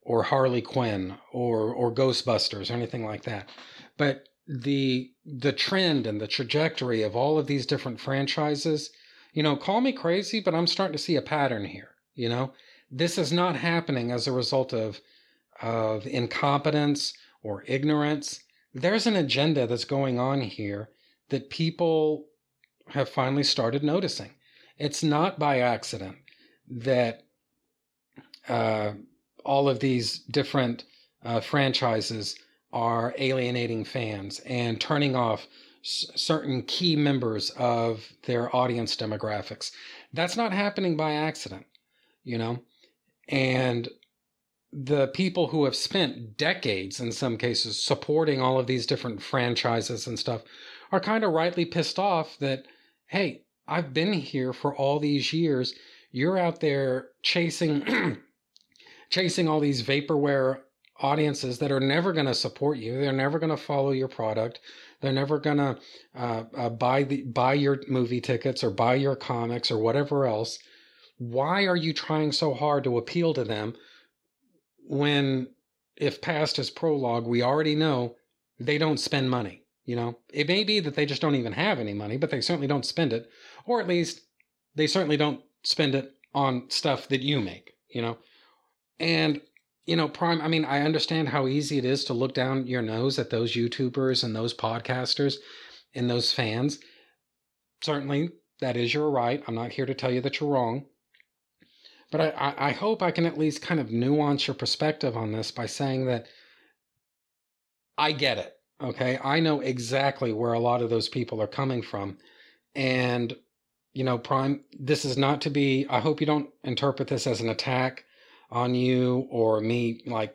or Harley Quinn or or Ghostbusters or anything like that. But the the trend and the trajectory of all of these different franchises you know call me crazy but i'm starting to see a pattern here you know? This is not happening as a result of of incompetence or ignorance. There's an agenda that's going on here that people have finally started noticing. It's not by accident that uh, all of these different uh, franchises are alienating fans and turning off s- certain key members of their audience demographics. That's not happening by accident, you know? And the people who have spent decades, in some cases, supporting all of these different franchises and stuff are kind of rightly pissed off that, hey, I've been here for all these years. You're out there chasing. chasing all these vaporware audiences that are never going to support you. They're never going to follow your product. They're never going to uh, uh, buy the buy your movie tickets or buy your comics or whatever else. Why are you trying so hard to appeal to them when, if past is prologue, we already know they don't spend money? You know, it may be that they just don't even have any money, but they certainly don't spend it, or at least they certainly don't spend it on stuff that you make. You know, and you know, Prime, I mean, I understand how easy it is to look down your nose at those YouTubers and those podcasters and those fans. Certainly, that is your right. I'm not here to tell you that you're wrong. But I, I hope I can at least kind of nuance your perspective on this by saying that I get it. Okay. I know exactly where a lot of those people are coming from. And, you know, Prime, this is not to be, I hope you don't interpret this as an attack on you or me like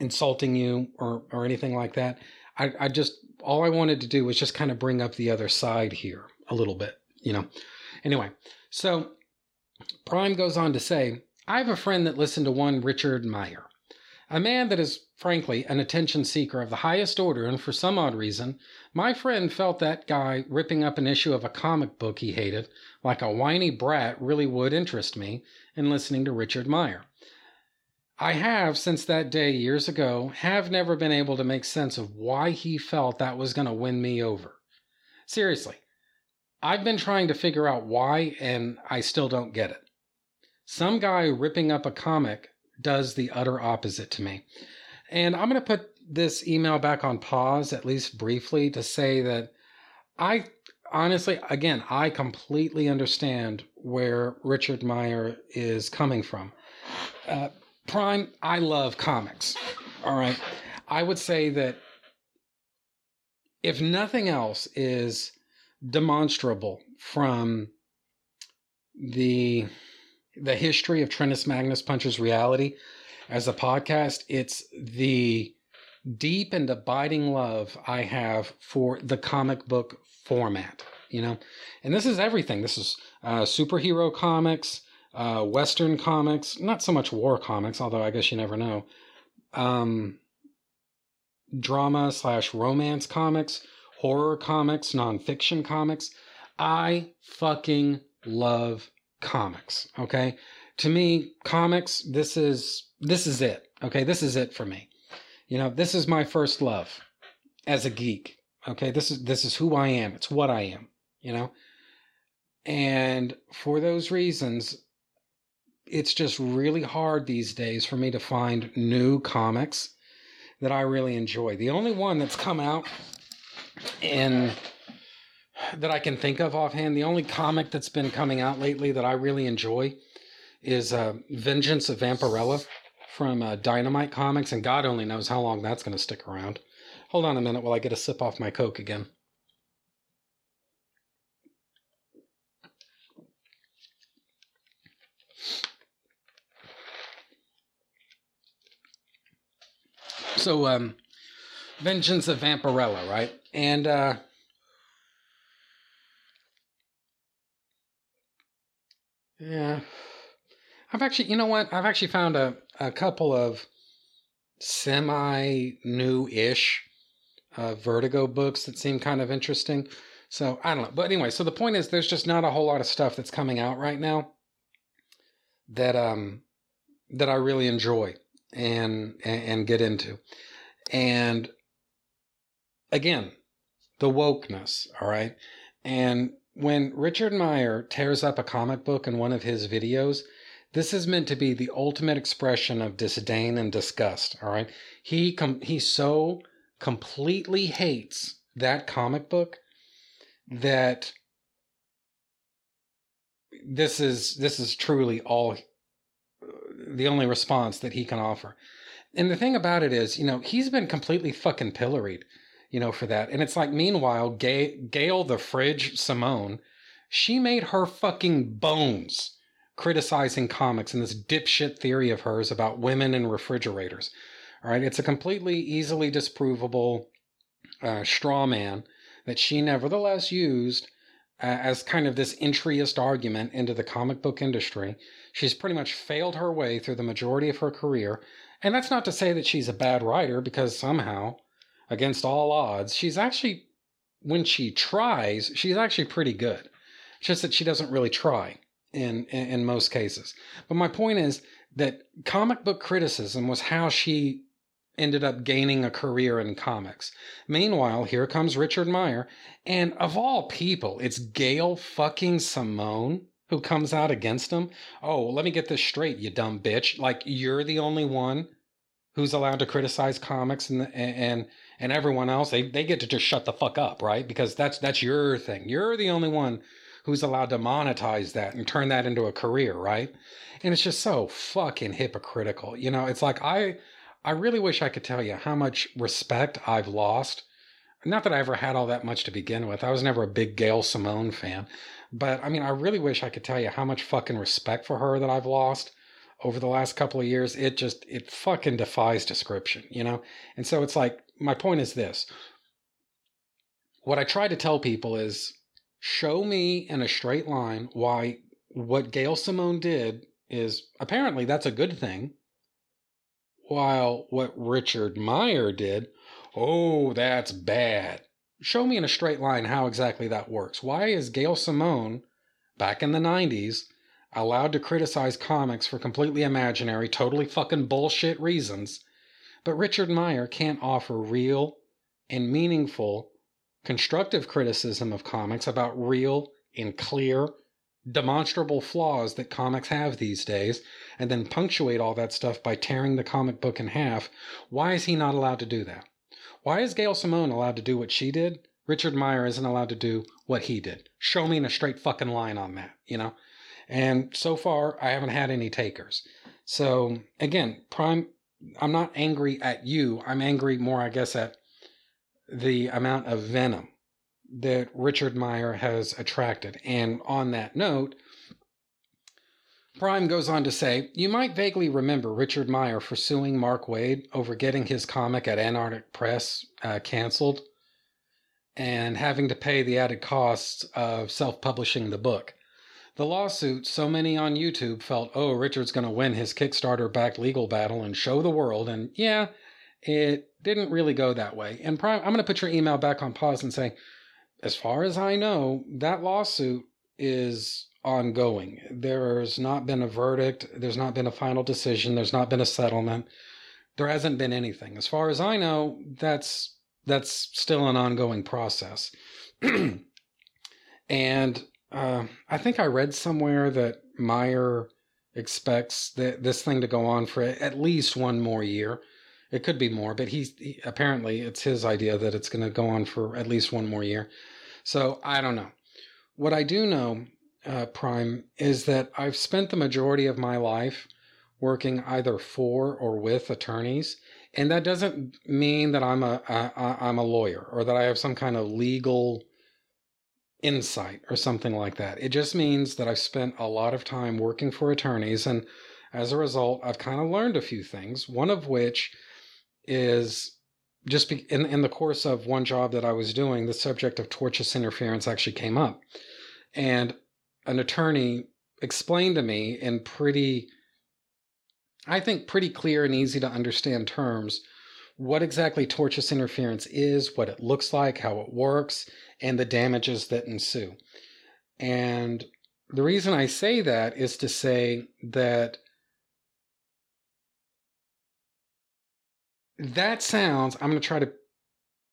insulting you or, or anything like that. I, I just, all I wanted to do was just kind of bring up the other side here a little bit, you know. Anyway, so Prime goes on to say, I have a friend that listened to one Richard Meyer, a man that is, frankly, an attention seeker of the highest order, and for some odd reason, my friend felt that guy ripping up an issue of a comic book he hated, like a whiny brat, really would interest me in listening to Richard Meyer. I have, since that day years ago, have never been able to make sense of why he felt that was going to win me over. Seriously, I've been trying to figure out why, and I still don't get it. Some guy ripping up a comic does the utter opposite to me. And I'm going to put this email back on pause, at least briefly, to say that I honestly, again, I completely understand where Richard Meyer is coming from. Uh, Prime, I love comics. All right. I would say that if nothing else is demonstrable from the the history of Trentus Magnus Punches Reality as a podcast, it's the deep and abiding love I have for the comic book format, you know? And this is everything. This is uh, superhero comics, uh, Western comics, not so much war comics, although I guess you never know. Um, drama slash romance comics, horror comics, nonfiction comics. I fucking love comics. Okay. To me, comics, this is, this is it. Okay. This is it for me. You know, this is my first love as a geek. Okay. This is, this is who I am. It's what I am, you know? And for those reasons, it's just really hard these days for me to find new comics that I really enjoy. The only one that's come out in that I can think of offhand, the only comic that's been coming out lately that I really enjoy is uh, Vengeance of Vampirella from uh, Dynamite Comics, and God only knows how long that's going to stick around. Hold on a minute while I get a sip off my Coke again. So, um, Vengeance of Vampirella, right? And uh, yeah, I've actually, you know what? I've actually found a, a couple of semi new ish uh, Vertigo books that seem kind of interesting. So I don't know. But anyway, so the point is there's just not a whole lot of stuff that's coming out right now that um that I really enjoy and and, get into. And again, the wokeness, all right? And when Richard Meyer tears up a comic book in one of his videos, this is meant to be the ultimate expression of disdain and disgust, all right? He com- he so completely hates that comic book mm-hmm. that this is this is truly all the only response that he can offer. And the thing about it is, you know, he's been completely fucking pilloried, you know, for that. And it's like, meanwhile, Gay, Gail the Fridge Simone, she made her fucking bones criticizing comics and this dipshit theory of hers about women and refrigerators. All right. It's a completely easily disprovable uh, straw man that she nevertheless used as kind of this entryist argument into the comic book industry. She's pretty much failed her way through the majority of her career. And that's not to say that she's a bad writer, because somehow, against all odds, she's actually, when she tries, she's actually pretty good. It's just that she doesn't really try in, in, in most cases. But my point is that comic book criticism was how she ended up gaining a career in comics. Meanwhile, here comes Richard Meyer, and of all people, it's Gail fucking Simone who comes out against him. Oh, let me get this straight, you dumb bitch. Like you're the only one who's allowed to criticize comics and and and everyone else they they get to just shut the fuck up, right? Because that's that's your thing. You're the only one who's allowed to monetize that and turn that into a career, right? And it's just so fucking hypocritical. You know, it's like I I really wish I could tell you how much respect I've lost. Not that I ever had all that much to begin with. I was never a big Gail Simone fan. But I mean, I really wish I could tell you how much fucking respect for her that I've lost over the last couple of years. It just, it fucking defies description, you know? And so it's like, my point is this. What I try to tell people is show me in a straight line why what Gail Simone did is apparently that's a good thing. While what Richard Meyer did, oh, that's bad. Show me in a straight line how exactly that works. Why is Gail Simone, back in the 90s, allowed to criticize comics for completely imaginary, totally fucking bullshit reasons, but Richard Meyer can't offer real and meaningful, constructive criticism of comics about real and clear demonstrable flaws that comics have these days and then punctuate all that stuff by tearing the comic book in half, why is he not allowed to do that? Why is Gail Simone allowed to do what she did? Richard Meyer isn't allowed to do what he did. Show me in a straight fucking line on that, you know? And so far, I haven't had any takers. So again, Prime, I'm not angry at you. I'm angry more, I guess, at the amount of venom that Richard Meyer has attracted. And on that note, Prime goes on to say, You might vaguely remember Richard Meyer for suing Mark Waid over getting his comic at Antarctic Press uh, canceled and having to pay the added costs of self publishing the book. The lawsuit, so many on YouTube felt, oh, Richard's going to win his Kickstarter backed legal battle and show the world. And yeah, it didn't really go that way. And Prime, I'm going to put your email back on pause and say, as far as I know, that lawsuit is ongoing. There's not been a verdict, there's not been a final decision, there's not been a settlement. There hasn't been anything. As far as I know, that's that's still an ongoing process. and uh, I think I read somewhere that Meyer expects that this thing to go on for at least one more year. It could be more, but he's he, apparently it's his idea that it's going to go on for at least one more year. So I don't know. What I do know, uh, Prime, is that I've spent the majority of my life working either for or with attorneys, and that doesn't mean that I'm a, a I'm a lawyer or that I have some kind of legal insight or something like that. It just means that I've spent a lot of time working for attorneys, and as a result, I've kind of learned a few things. One of which is just be, in in the course of one job that I was doing, the subject of tortious interference actually came up, and an attorney explained to me in pretty, I think, pretty clear and easy to understand terms what exactly tortious interference is, what it looks like, how it works, and the damages that ensue. And the reason I say that is to say that that sounds, I'm going to try to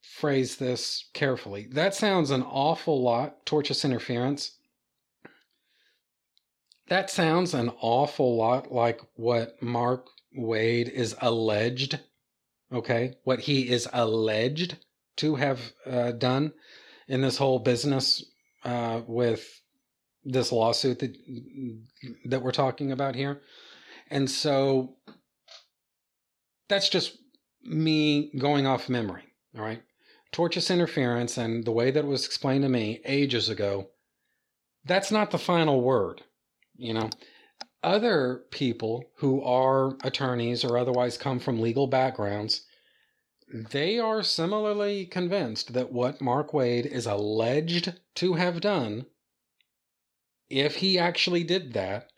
phrase this carefully. That sounds an awful lot, tortious interference. That sounds an awful lot like what Mark Waid is alleged, okay? What he is alleged to have uh, done in this whole business uh, with this lawsuit that that we're talking about here. And so that's just me going off memory. All right. Tortious interference and the way that it was explained to me ages ago, that's not the final word. You know, other people who are attorneys or otherwise come from legal backgrounds, they are similarly convinced that what Mark Waid is alleged to have done, if he actually did that,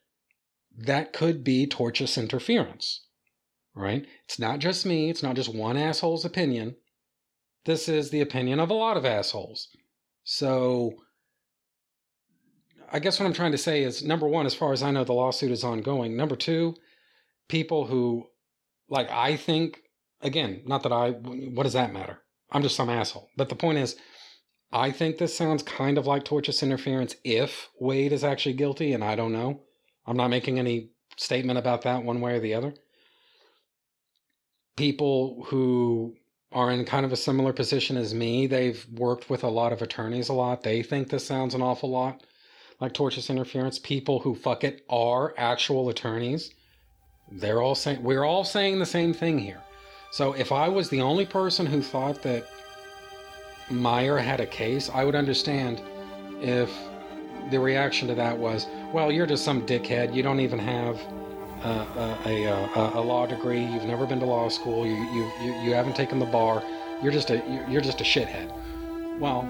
that could be tortious interference right? It's not just me, it's not just one asshole's opinion. This is the opinion of a lot of assholes. So, I guess what I'm trying to say is number one, as far as I know, the lawsuit is ongoing. Number two, people who, like, I think, again, not that I, what does that matter? I'm just some asshole. But the point is, I think this sounds kind of like tortious interference if Waid is actually guilty, and I don't know. I'm not making any statement about that one way or the other people who are in kind of a similar position as me. They've worked with a lot of attorneys a lot. They think this sounds an awful lot like tortious interference. People who fuck it are actual attorneys. They're all saying we're all saying the same thing here. So if I was the only person who thought that Meyer had a case, I would understand if the reaction to that was, well, you're just some dickhead. You don't even have uh, a, a, a, law degree. You've never been to law school. You, you, you, you haven't taken the bar. You're just a you're just a shithead. Well,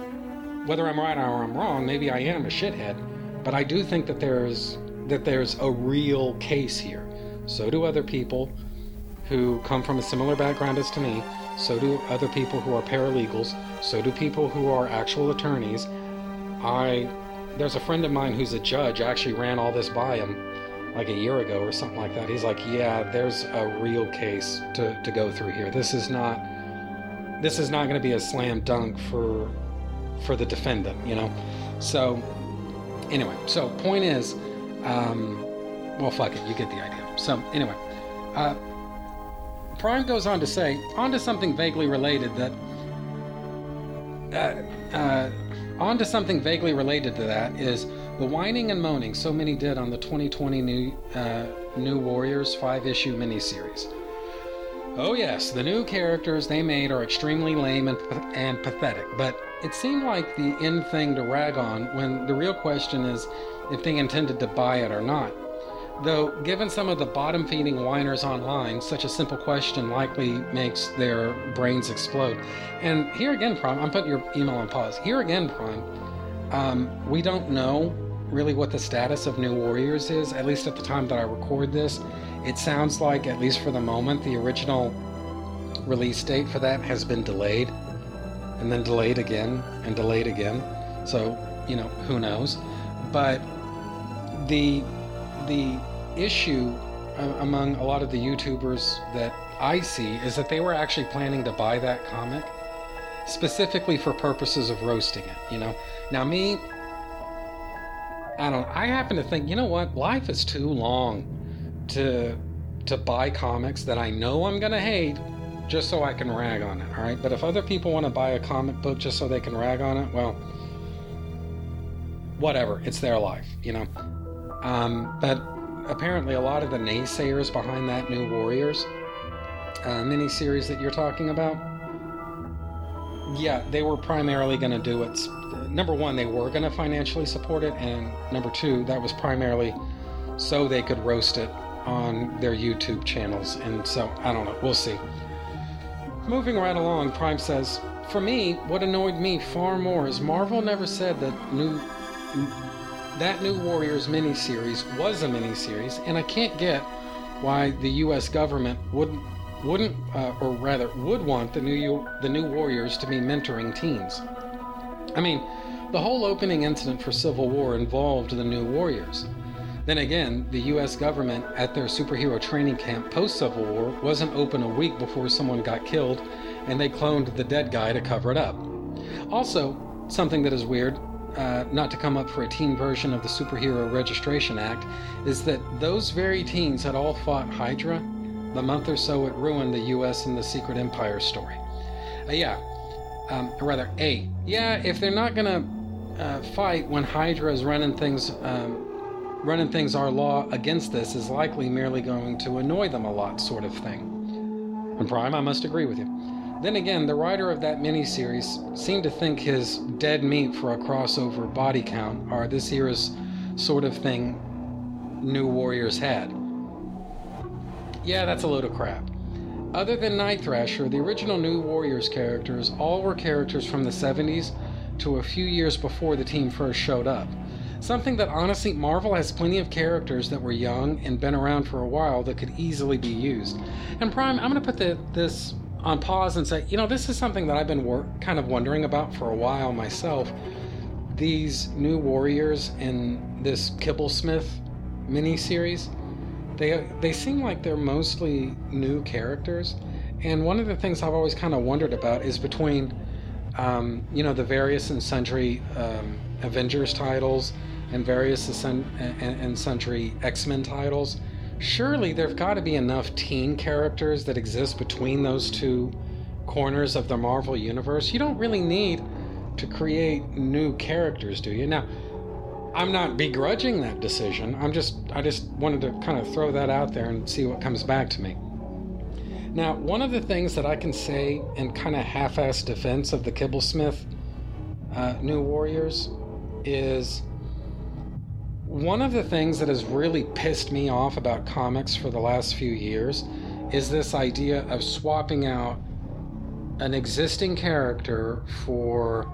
whether I'm right or I'm wrong, maybe I am a shithead, but I do think that there's that there's a real case here. So do other people who come from a similar background as to me. So do other people who are paralegals. So do people who are actual attorneys. I there's a friend of mine who's a judge I actually ran all this by him like a year ago or something like that. He's like, "Yeah, there's a real case to to go through here. This is not this is not going to be a slam dunk for for the defendant, you know." So anyway, so point is um well, fuck it, you get the idea. So anyway, uh Prime goes on to say, on to something vaguely related that uh, uh, on to something vaguely related to that is the whining and moaning so many did on the 2020 New, uh, New Warriors five issue miniseries. Oh, yes, the new characters they made are extremely lame and, and pathetic, but it seemed like the end thing to rag on when the real question is if they intended to buy it or not. Though, given some of the bottom feeding whiners online, such a simple question likely makes their brains explode. And here again, Prime, I'm putting your email on pause. Here again, Prime, um, we don't know really what the status of New Warriors is, at least at the time that I record this. It sounds like, at least for the moment, the original release date for that has been delayed, and then delayed again, and delayed again. So, you know, who knows? But the the issue among a lot of the YouTubers that I see is that they were actually planning to buy that comic specifically for purposes of roasting it, you know. Now me I don't I happen to think, you know what? Life is too long to to buy comics that I know I'm going to hate just so I can rag on it, all right? But if other people want to buy a comic book just so they can rag on it, well, whatever, it's their life, you know. Um, but apparently, a lot of the naysayers behind that New Warriors uh, miniseries that you're talking about, yeah, they were primarily going to do it. Number one, they were going to financially support it, and number two, that was primarily so they could roast it on their YouTube channels. And so, I don't know, we'll see. Moving right along, Prime says, For me, what annoyed me far more is Marvel never said that new that New Warriors miniseries was a miniseries, and I can't get why the U.S. government wouldn't wouldn't uh, or rather would want the new the New Warriors to be mentoring teens. I mean, the whole opening incident for Civil War involved the New Warriors. Then again, the U.S. government at their superhero training camp post Civil War wasn't open a week before someone got killed, and they cloned the dead guy to cover it up. Also, something that is weird uh, not to come up for a teen version of the Superhero Registration Act, is that those very teens had all fought Hydra the month or so it ruined the U.S. and the Secret Empire story. Uh, yeah, um, or rather, A. Yeah, if they're not gonna uh, fight when Hydra is running things, um, running things our law against this is likely merely going to annoy them a lot, sort of thing. And Prime, I must agree with you. Then again, the writer of that miniseries seemed to think his dead meat for a crossover body count are this era's sort of thing New Warriors had. Yeah, that's a load of crap. Other than Night Thrasher, the original New Warriors characters all were characters from the 70s to a few years before the team first showed up. Something that honestly, Marvel has plenty of characters that were young and been around for a while that could easily be used. And Prime, I'm going to put the, this on pause and say, you know, this is something that I've been wor- kind of wondering about for a while myself. These new warriors in this Kibblesmith miniseries, they they seem like they're mostly new characters. And one of the things I've always kind of wondered about is between, um, you know, the various and sundry um, Avengers titles and various and, and sundry X Men titles surely there've got to be enough teen characters that exist between those two corners of the Marvel universe. You don't really need to create new characters, do you? Now, I'm not begrudging that decision. I'm just I just wanted to kind of throw that out there and see what comes back to me. Now, one of the things that I can say in kind of half assed defense of the Kibblesmith uh, New Warriors is one of the things that has really pissed me off about comics for the last few years is this idea of swapping out an existing character for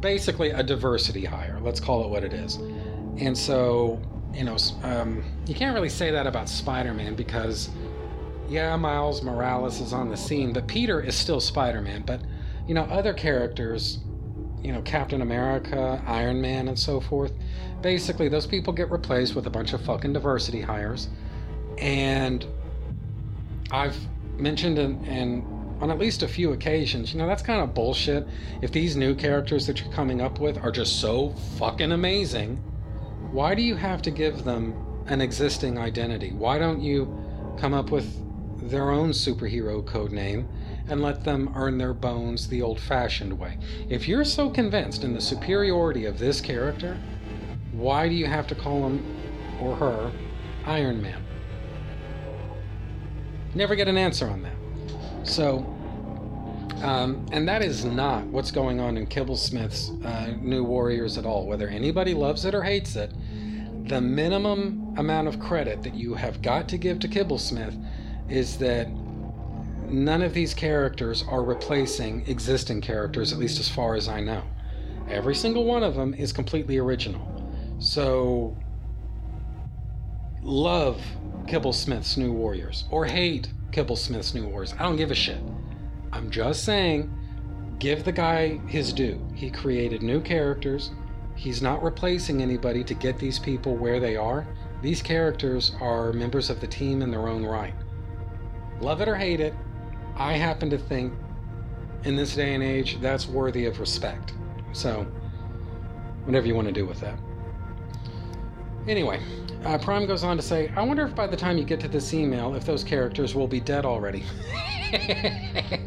basically a diversity hire. Let's call it what it is. And so, you know, um, you can't really say that about Spider Man because, yeah, Miles Morales is on the scene, but Peter is still Spider Man. But, you know, other characters, you know, Captain America, Iron Man, and so forth, basically, those people get replaced with a bunch of fucking diversity hires. And I've mentioned in, in on at least a few occasions, you know, that's kind of bullshit. If these new characters that you're coming up with are just so fucking amazing, why do you have to give them an existing identity? Why don't you come up with their own superhero code name and let them earn their bones the old fashioned way? If you're so convinced in the superiority of this character, why do you have to call him or her Iron Man? Never get an answer on that. So, um, and that is not what's going on in Kibblesmith's uh, New Warriors at all. Whether anybody loves it or hates it, the minimum amount of credit that you have got to give to Kibblesmith is that none of these characters are replacing existing characters, at least as far as I know. Every single one of them is completely original. So, love Kibblesmith's New Warriors or hate Kibblesmith's New Wars. I don't give a shit. I'm just saying, give the guy his due. He created new characters. He's not replacing anybody to get these people where they are. These characters are members of the team in their own right. Love it or hate it, I happen to think in this day and age that's worthy of respect. So, whatever you want to do with that. Anyway, uh, Prime goes on to say, I wonder if by the time you get to this email, if those characters will be dead already.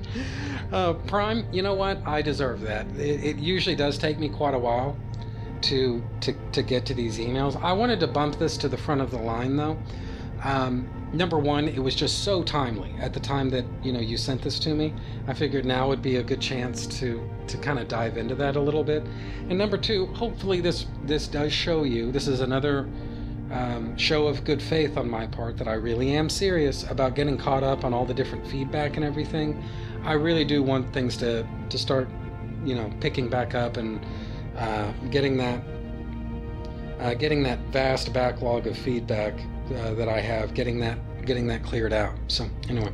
uh, Prime, you know what? I deserve that. It, it, usually does take me quite a while to, to, to get to these emails. I wanted to bump this to the front of the line, though. Um, number one, it was just so timely at the time that you know you sent this to me. I figured now would be a good chance to to kind of dive into that a little bit. And number two, hopefully this this does show you. This is another um, show of good faith on my part that I really am serious about getting caught up on all the different feedback and everything. I really do want things to to start, you know, picking back up and uh, getting that uh, getting that vast backlog of feedback uh, that I have, getting that getting that cleared out. So anyway,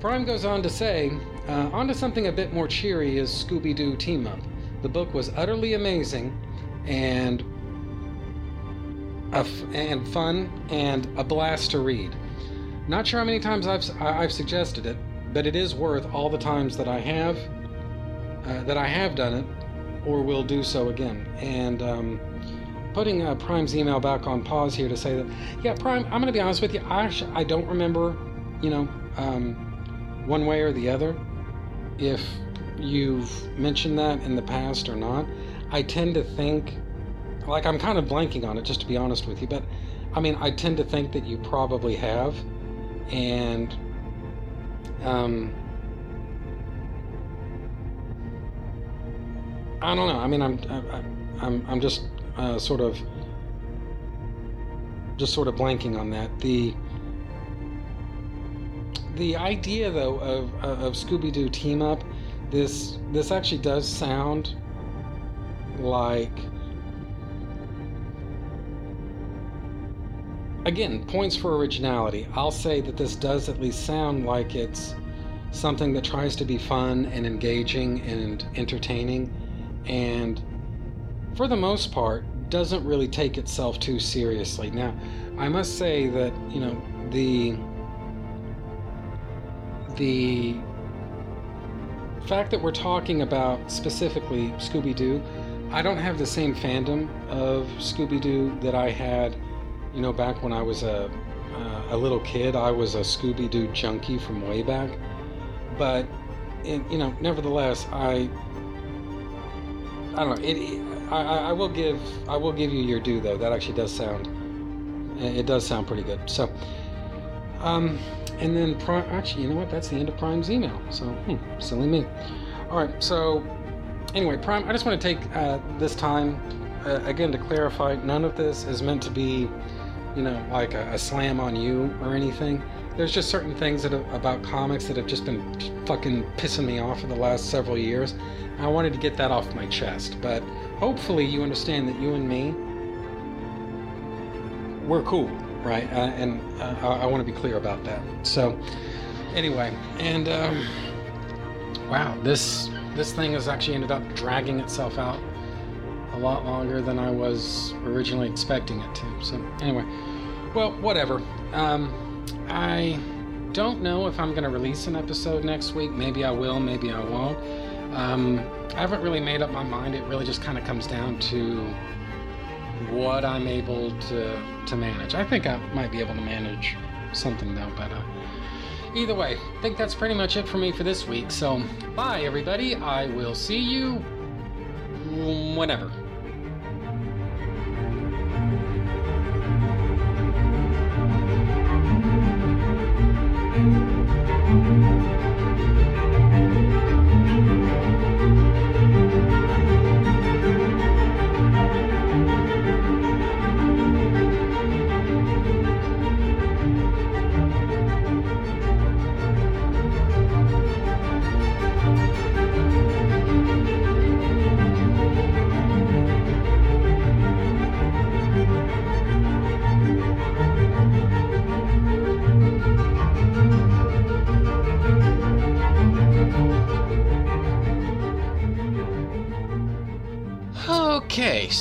Prime goes on to say, uh, on to something a bit more cheery is Scooby Doo Team Up. The book was utterly amazing, and and fun and a blast to read. Not sure how many times I've I've suggested it, but it is worth all the times that I have uh, that I have done it, or will do so again. And um, putting uh, Prime's email back on pause here to say that, yeah, Prime, I'm going to be honest with you. I I don't remember, you know, um, one way or the other, if you've mentioned that in the past or not. I tend to think like I'm kind of blanking on it, just to be honest with you. But I mean, I tend to think that you probably have, and um, I don't know. I mean, I'm I, I'm I'm just uh, sort of just sort of blanking on that. The the idea though of of Scooby Doo team up, this this actually does sound like again, points for originality. I'll say that this does at least sound like it's something that tries to be fun and engaging and entertaining, and for the most part, doesn't really take itself too seriously. Now, I must say that, you know, the the fact that we're talking about specifically Scooby Doo, I don't have the same fandom of Scooby Doo that I had you know, back when I was a, uh, a little kid, I was a Scooby Doo junkie from way back. But, you know, nevertheless, I, I don't know. It, it I, I will give I will give you your due though. That actually does sound it does sound pretty good. So, um, and then Prime. Actually, you know what? That's the end of Prime's email. So, hmm, silly me. All right. So, anyway, Prime. I just want to take uh, this time uh, again to clarify. None of this is meant to be, you know, like a, a slam on you or anything. There's just certain things that have, about comics that have just been fucking pissing me off for the last several years. I wanted to get that off my chest, but hopefully you understand that you and me, we're cool, right? Uh, and uh, I, I want to be clear about that. So, anyway, and um, wow, this this thing has actually ended up dragging itself out a lot longer than I was originally expecting it to. So, anyway, well, whatever. Um, I don't know if I'm going to release an episode next week. Maybe I will, maybe I won't. Um, I haven't really made up my mind. It really just kind of comes down to what I'm able to to manage. I think I might be able to manage something though, but uh, either way, I think that's pretty much it for me for this week. So, bye everybody. I will see you whenever.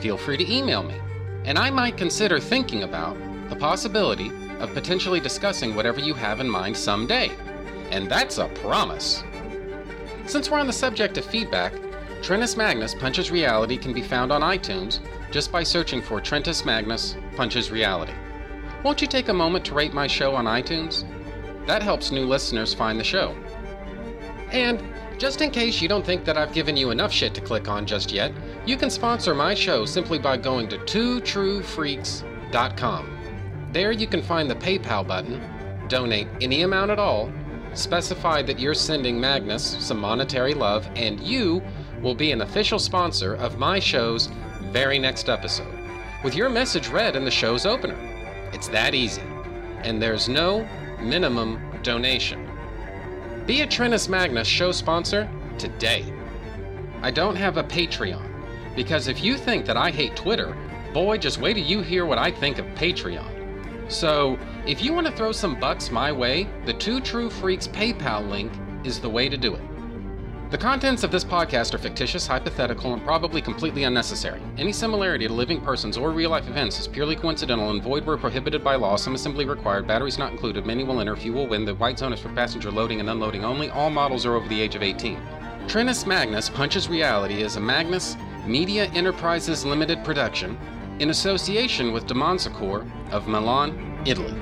Feel free to email me, and I might consider thinking about the possibility of potentially discussing whatever you have in mind someday. And that's a promise. Since we're on the subject of feedback, Trentus Magnus Punches Reality can be found on iTunes just by searching for Trentus Magnus Punches Reality. Won't you take a moment to rate my show on iTunes? That helps new listeners find the show. And just in case you don't think that I've given you enough shit to click on just yet, you can sponsor my show simply by going to twotruefreaks.com. There you can find the PayPal button, donate any amount at all, specify that you're sending Magnus some monetary love, and you will be an official sponsor of my show's very next episode, with your message read in the show's opener. It's that easy. And there's no minimum donation. Be a Trentus Magnus show sponsor today. I don't have a Patreon, because if you think that I hate Twitter, boy, just wait till you hear what I think of Patreon. So, if you want to throw some bucks my way, the Two True Freaks PayPal link is the way to do it. The contents of this podcast are fictitious, hypothetical, and probably completely unnecessary. Any similarity to living persons or real life events is purely coincidental and void where prohibited by law. Some assembly required, batteries not included, many will enter, few will win. The white zone is for passenger loading and unloading only. All models are over the age of 18. Trentus Magnus Punches Reality is a Magnus Media Enterprises Limited production in association with Demonsacor of Milan, Italy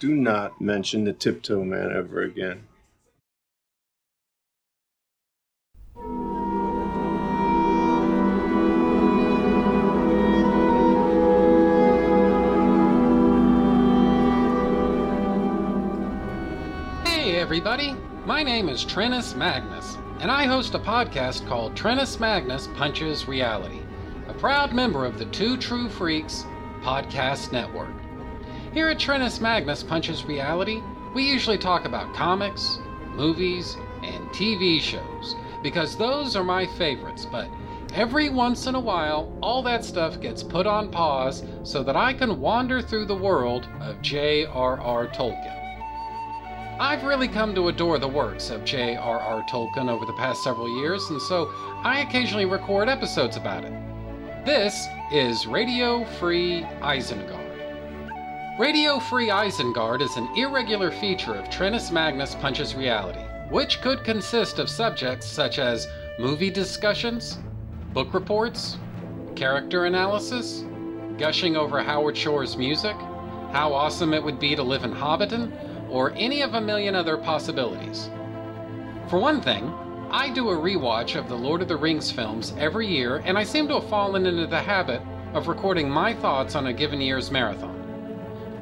Do not mention the Tiptoe Man ever again. Hey, everybody. My name is Trentus Magnus, and I host a podcast called Trentus Magnus Punches Reality, a proud member of the Two True Freaks podcast network. Here at Trentus Magnus Punches Reality, we usually talk about comics, movies, and TV shows, because those are my favorites, but every once in a while, all that stuff gets put on pause so that I can wander through the world of J.R.R. Tolkien. I've really come to adore the works of J.R.R. Tolkien over the past several years, and so I occasionally record episodes about it. This is Radio Free Isengard. Radio Free Isengard is an irregular feature of Trentus Magnus Punches Reality, which could consist of subjects such as movie discussions, book reports, character analysis, gushing over Howard Shore's music, how awesome it would be to live in Hobbiton, or any of a million other possibilities. For one thing, I do a rewatch of the Lord of the Rings films every year, and I seem to have fallen into the habit of recording my thoughts on a given year's marathon.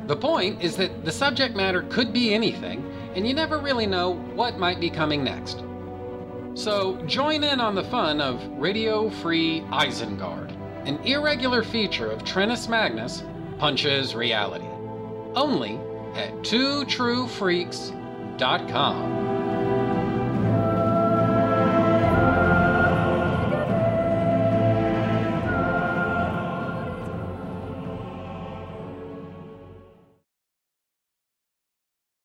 The point is that the subject matter could be anything, and you never really know what might be coming next. So join in on the fun of Radio Free Isengard, an irregular feature of Trentus Magnus Punches Reality. Only at twotruefreaks.com.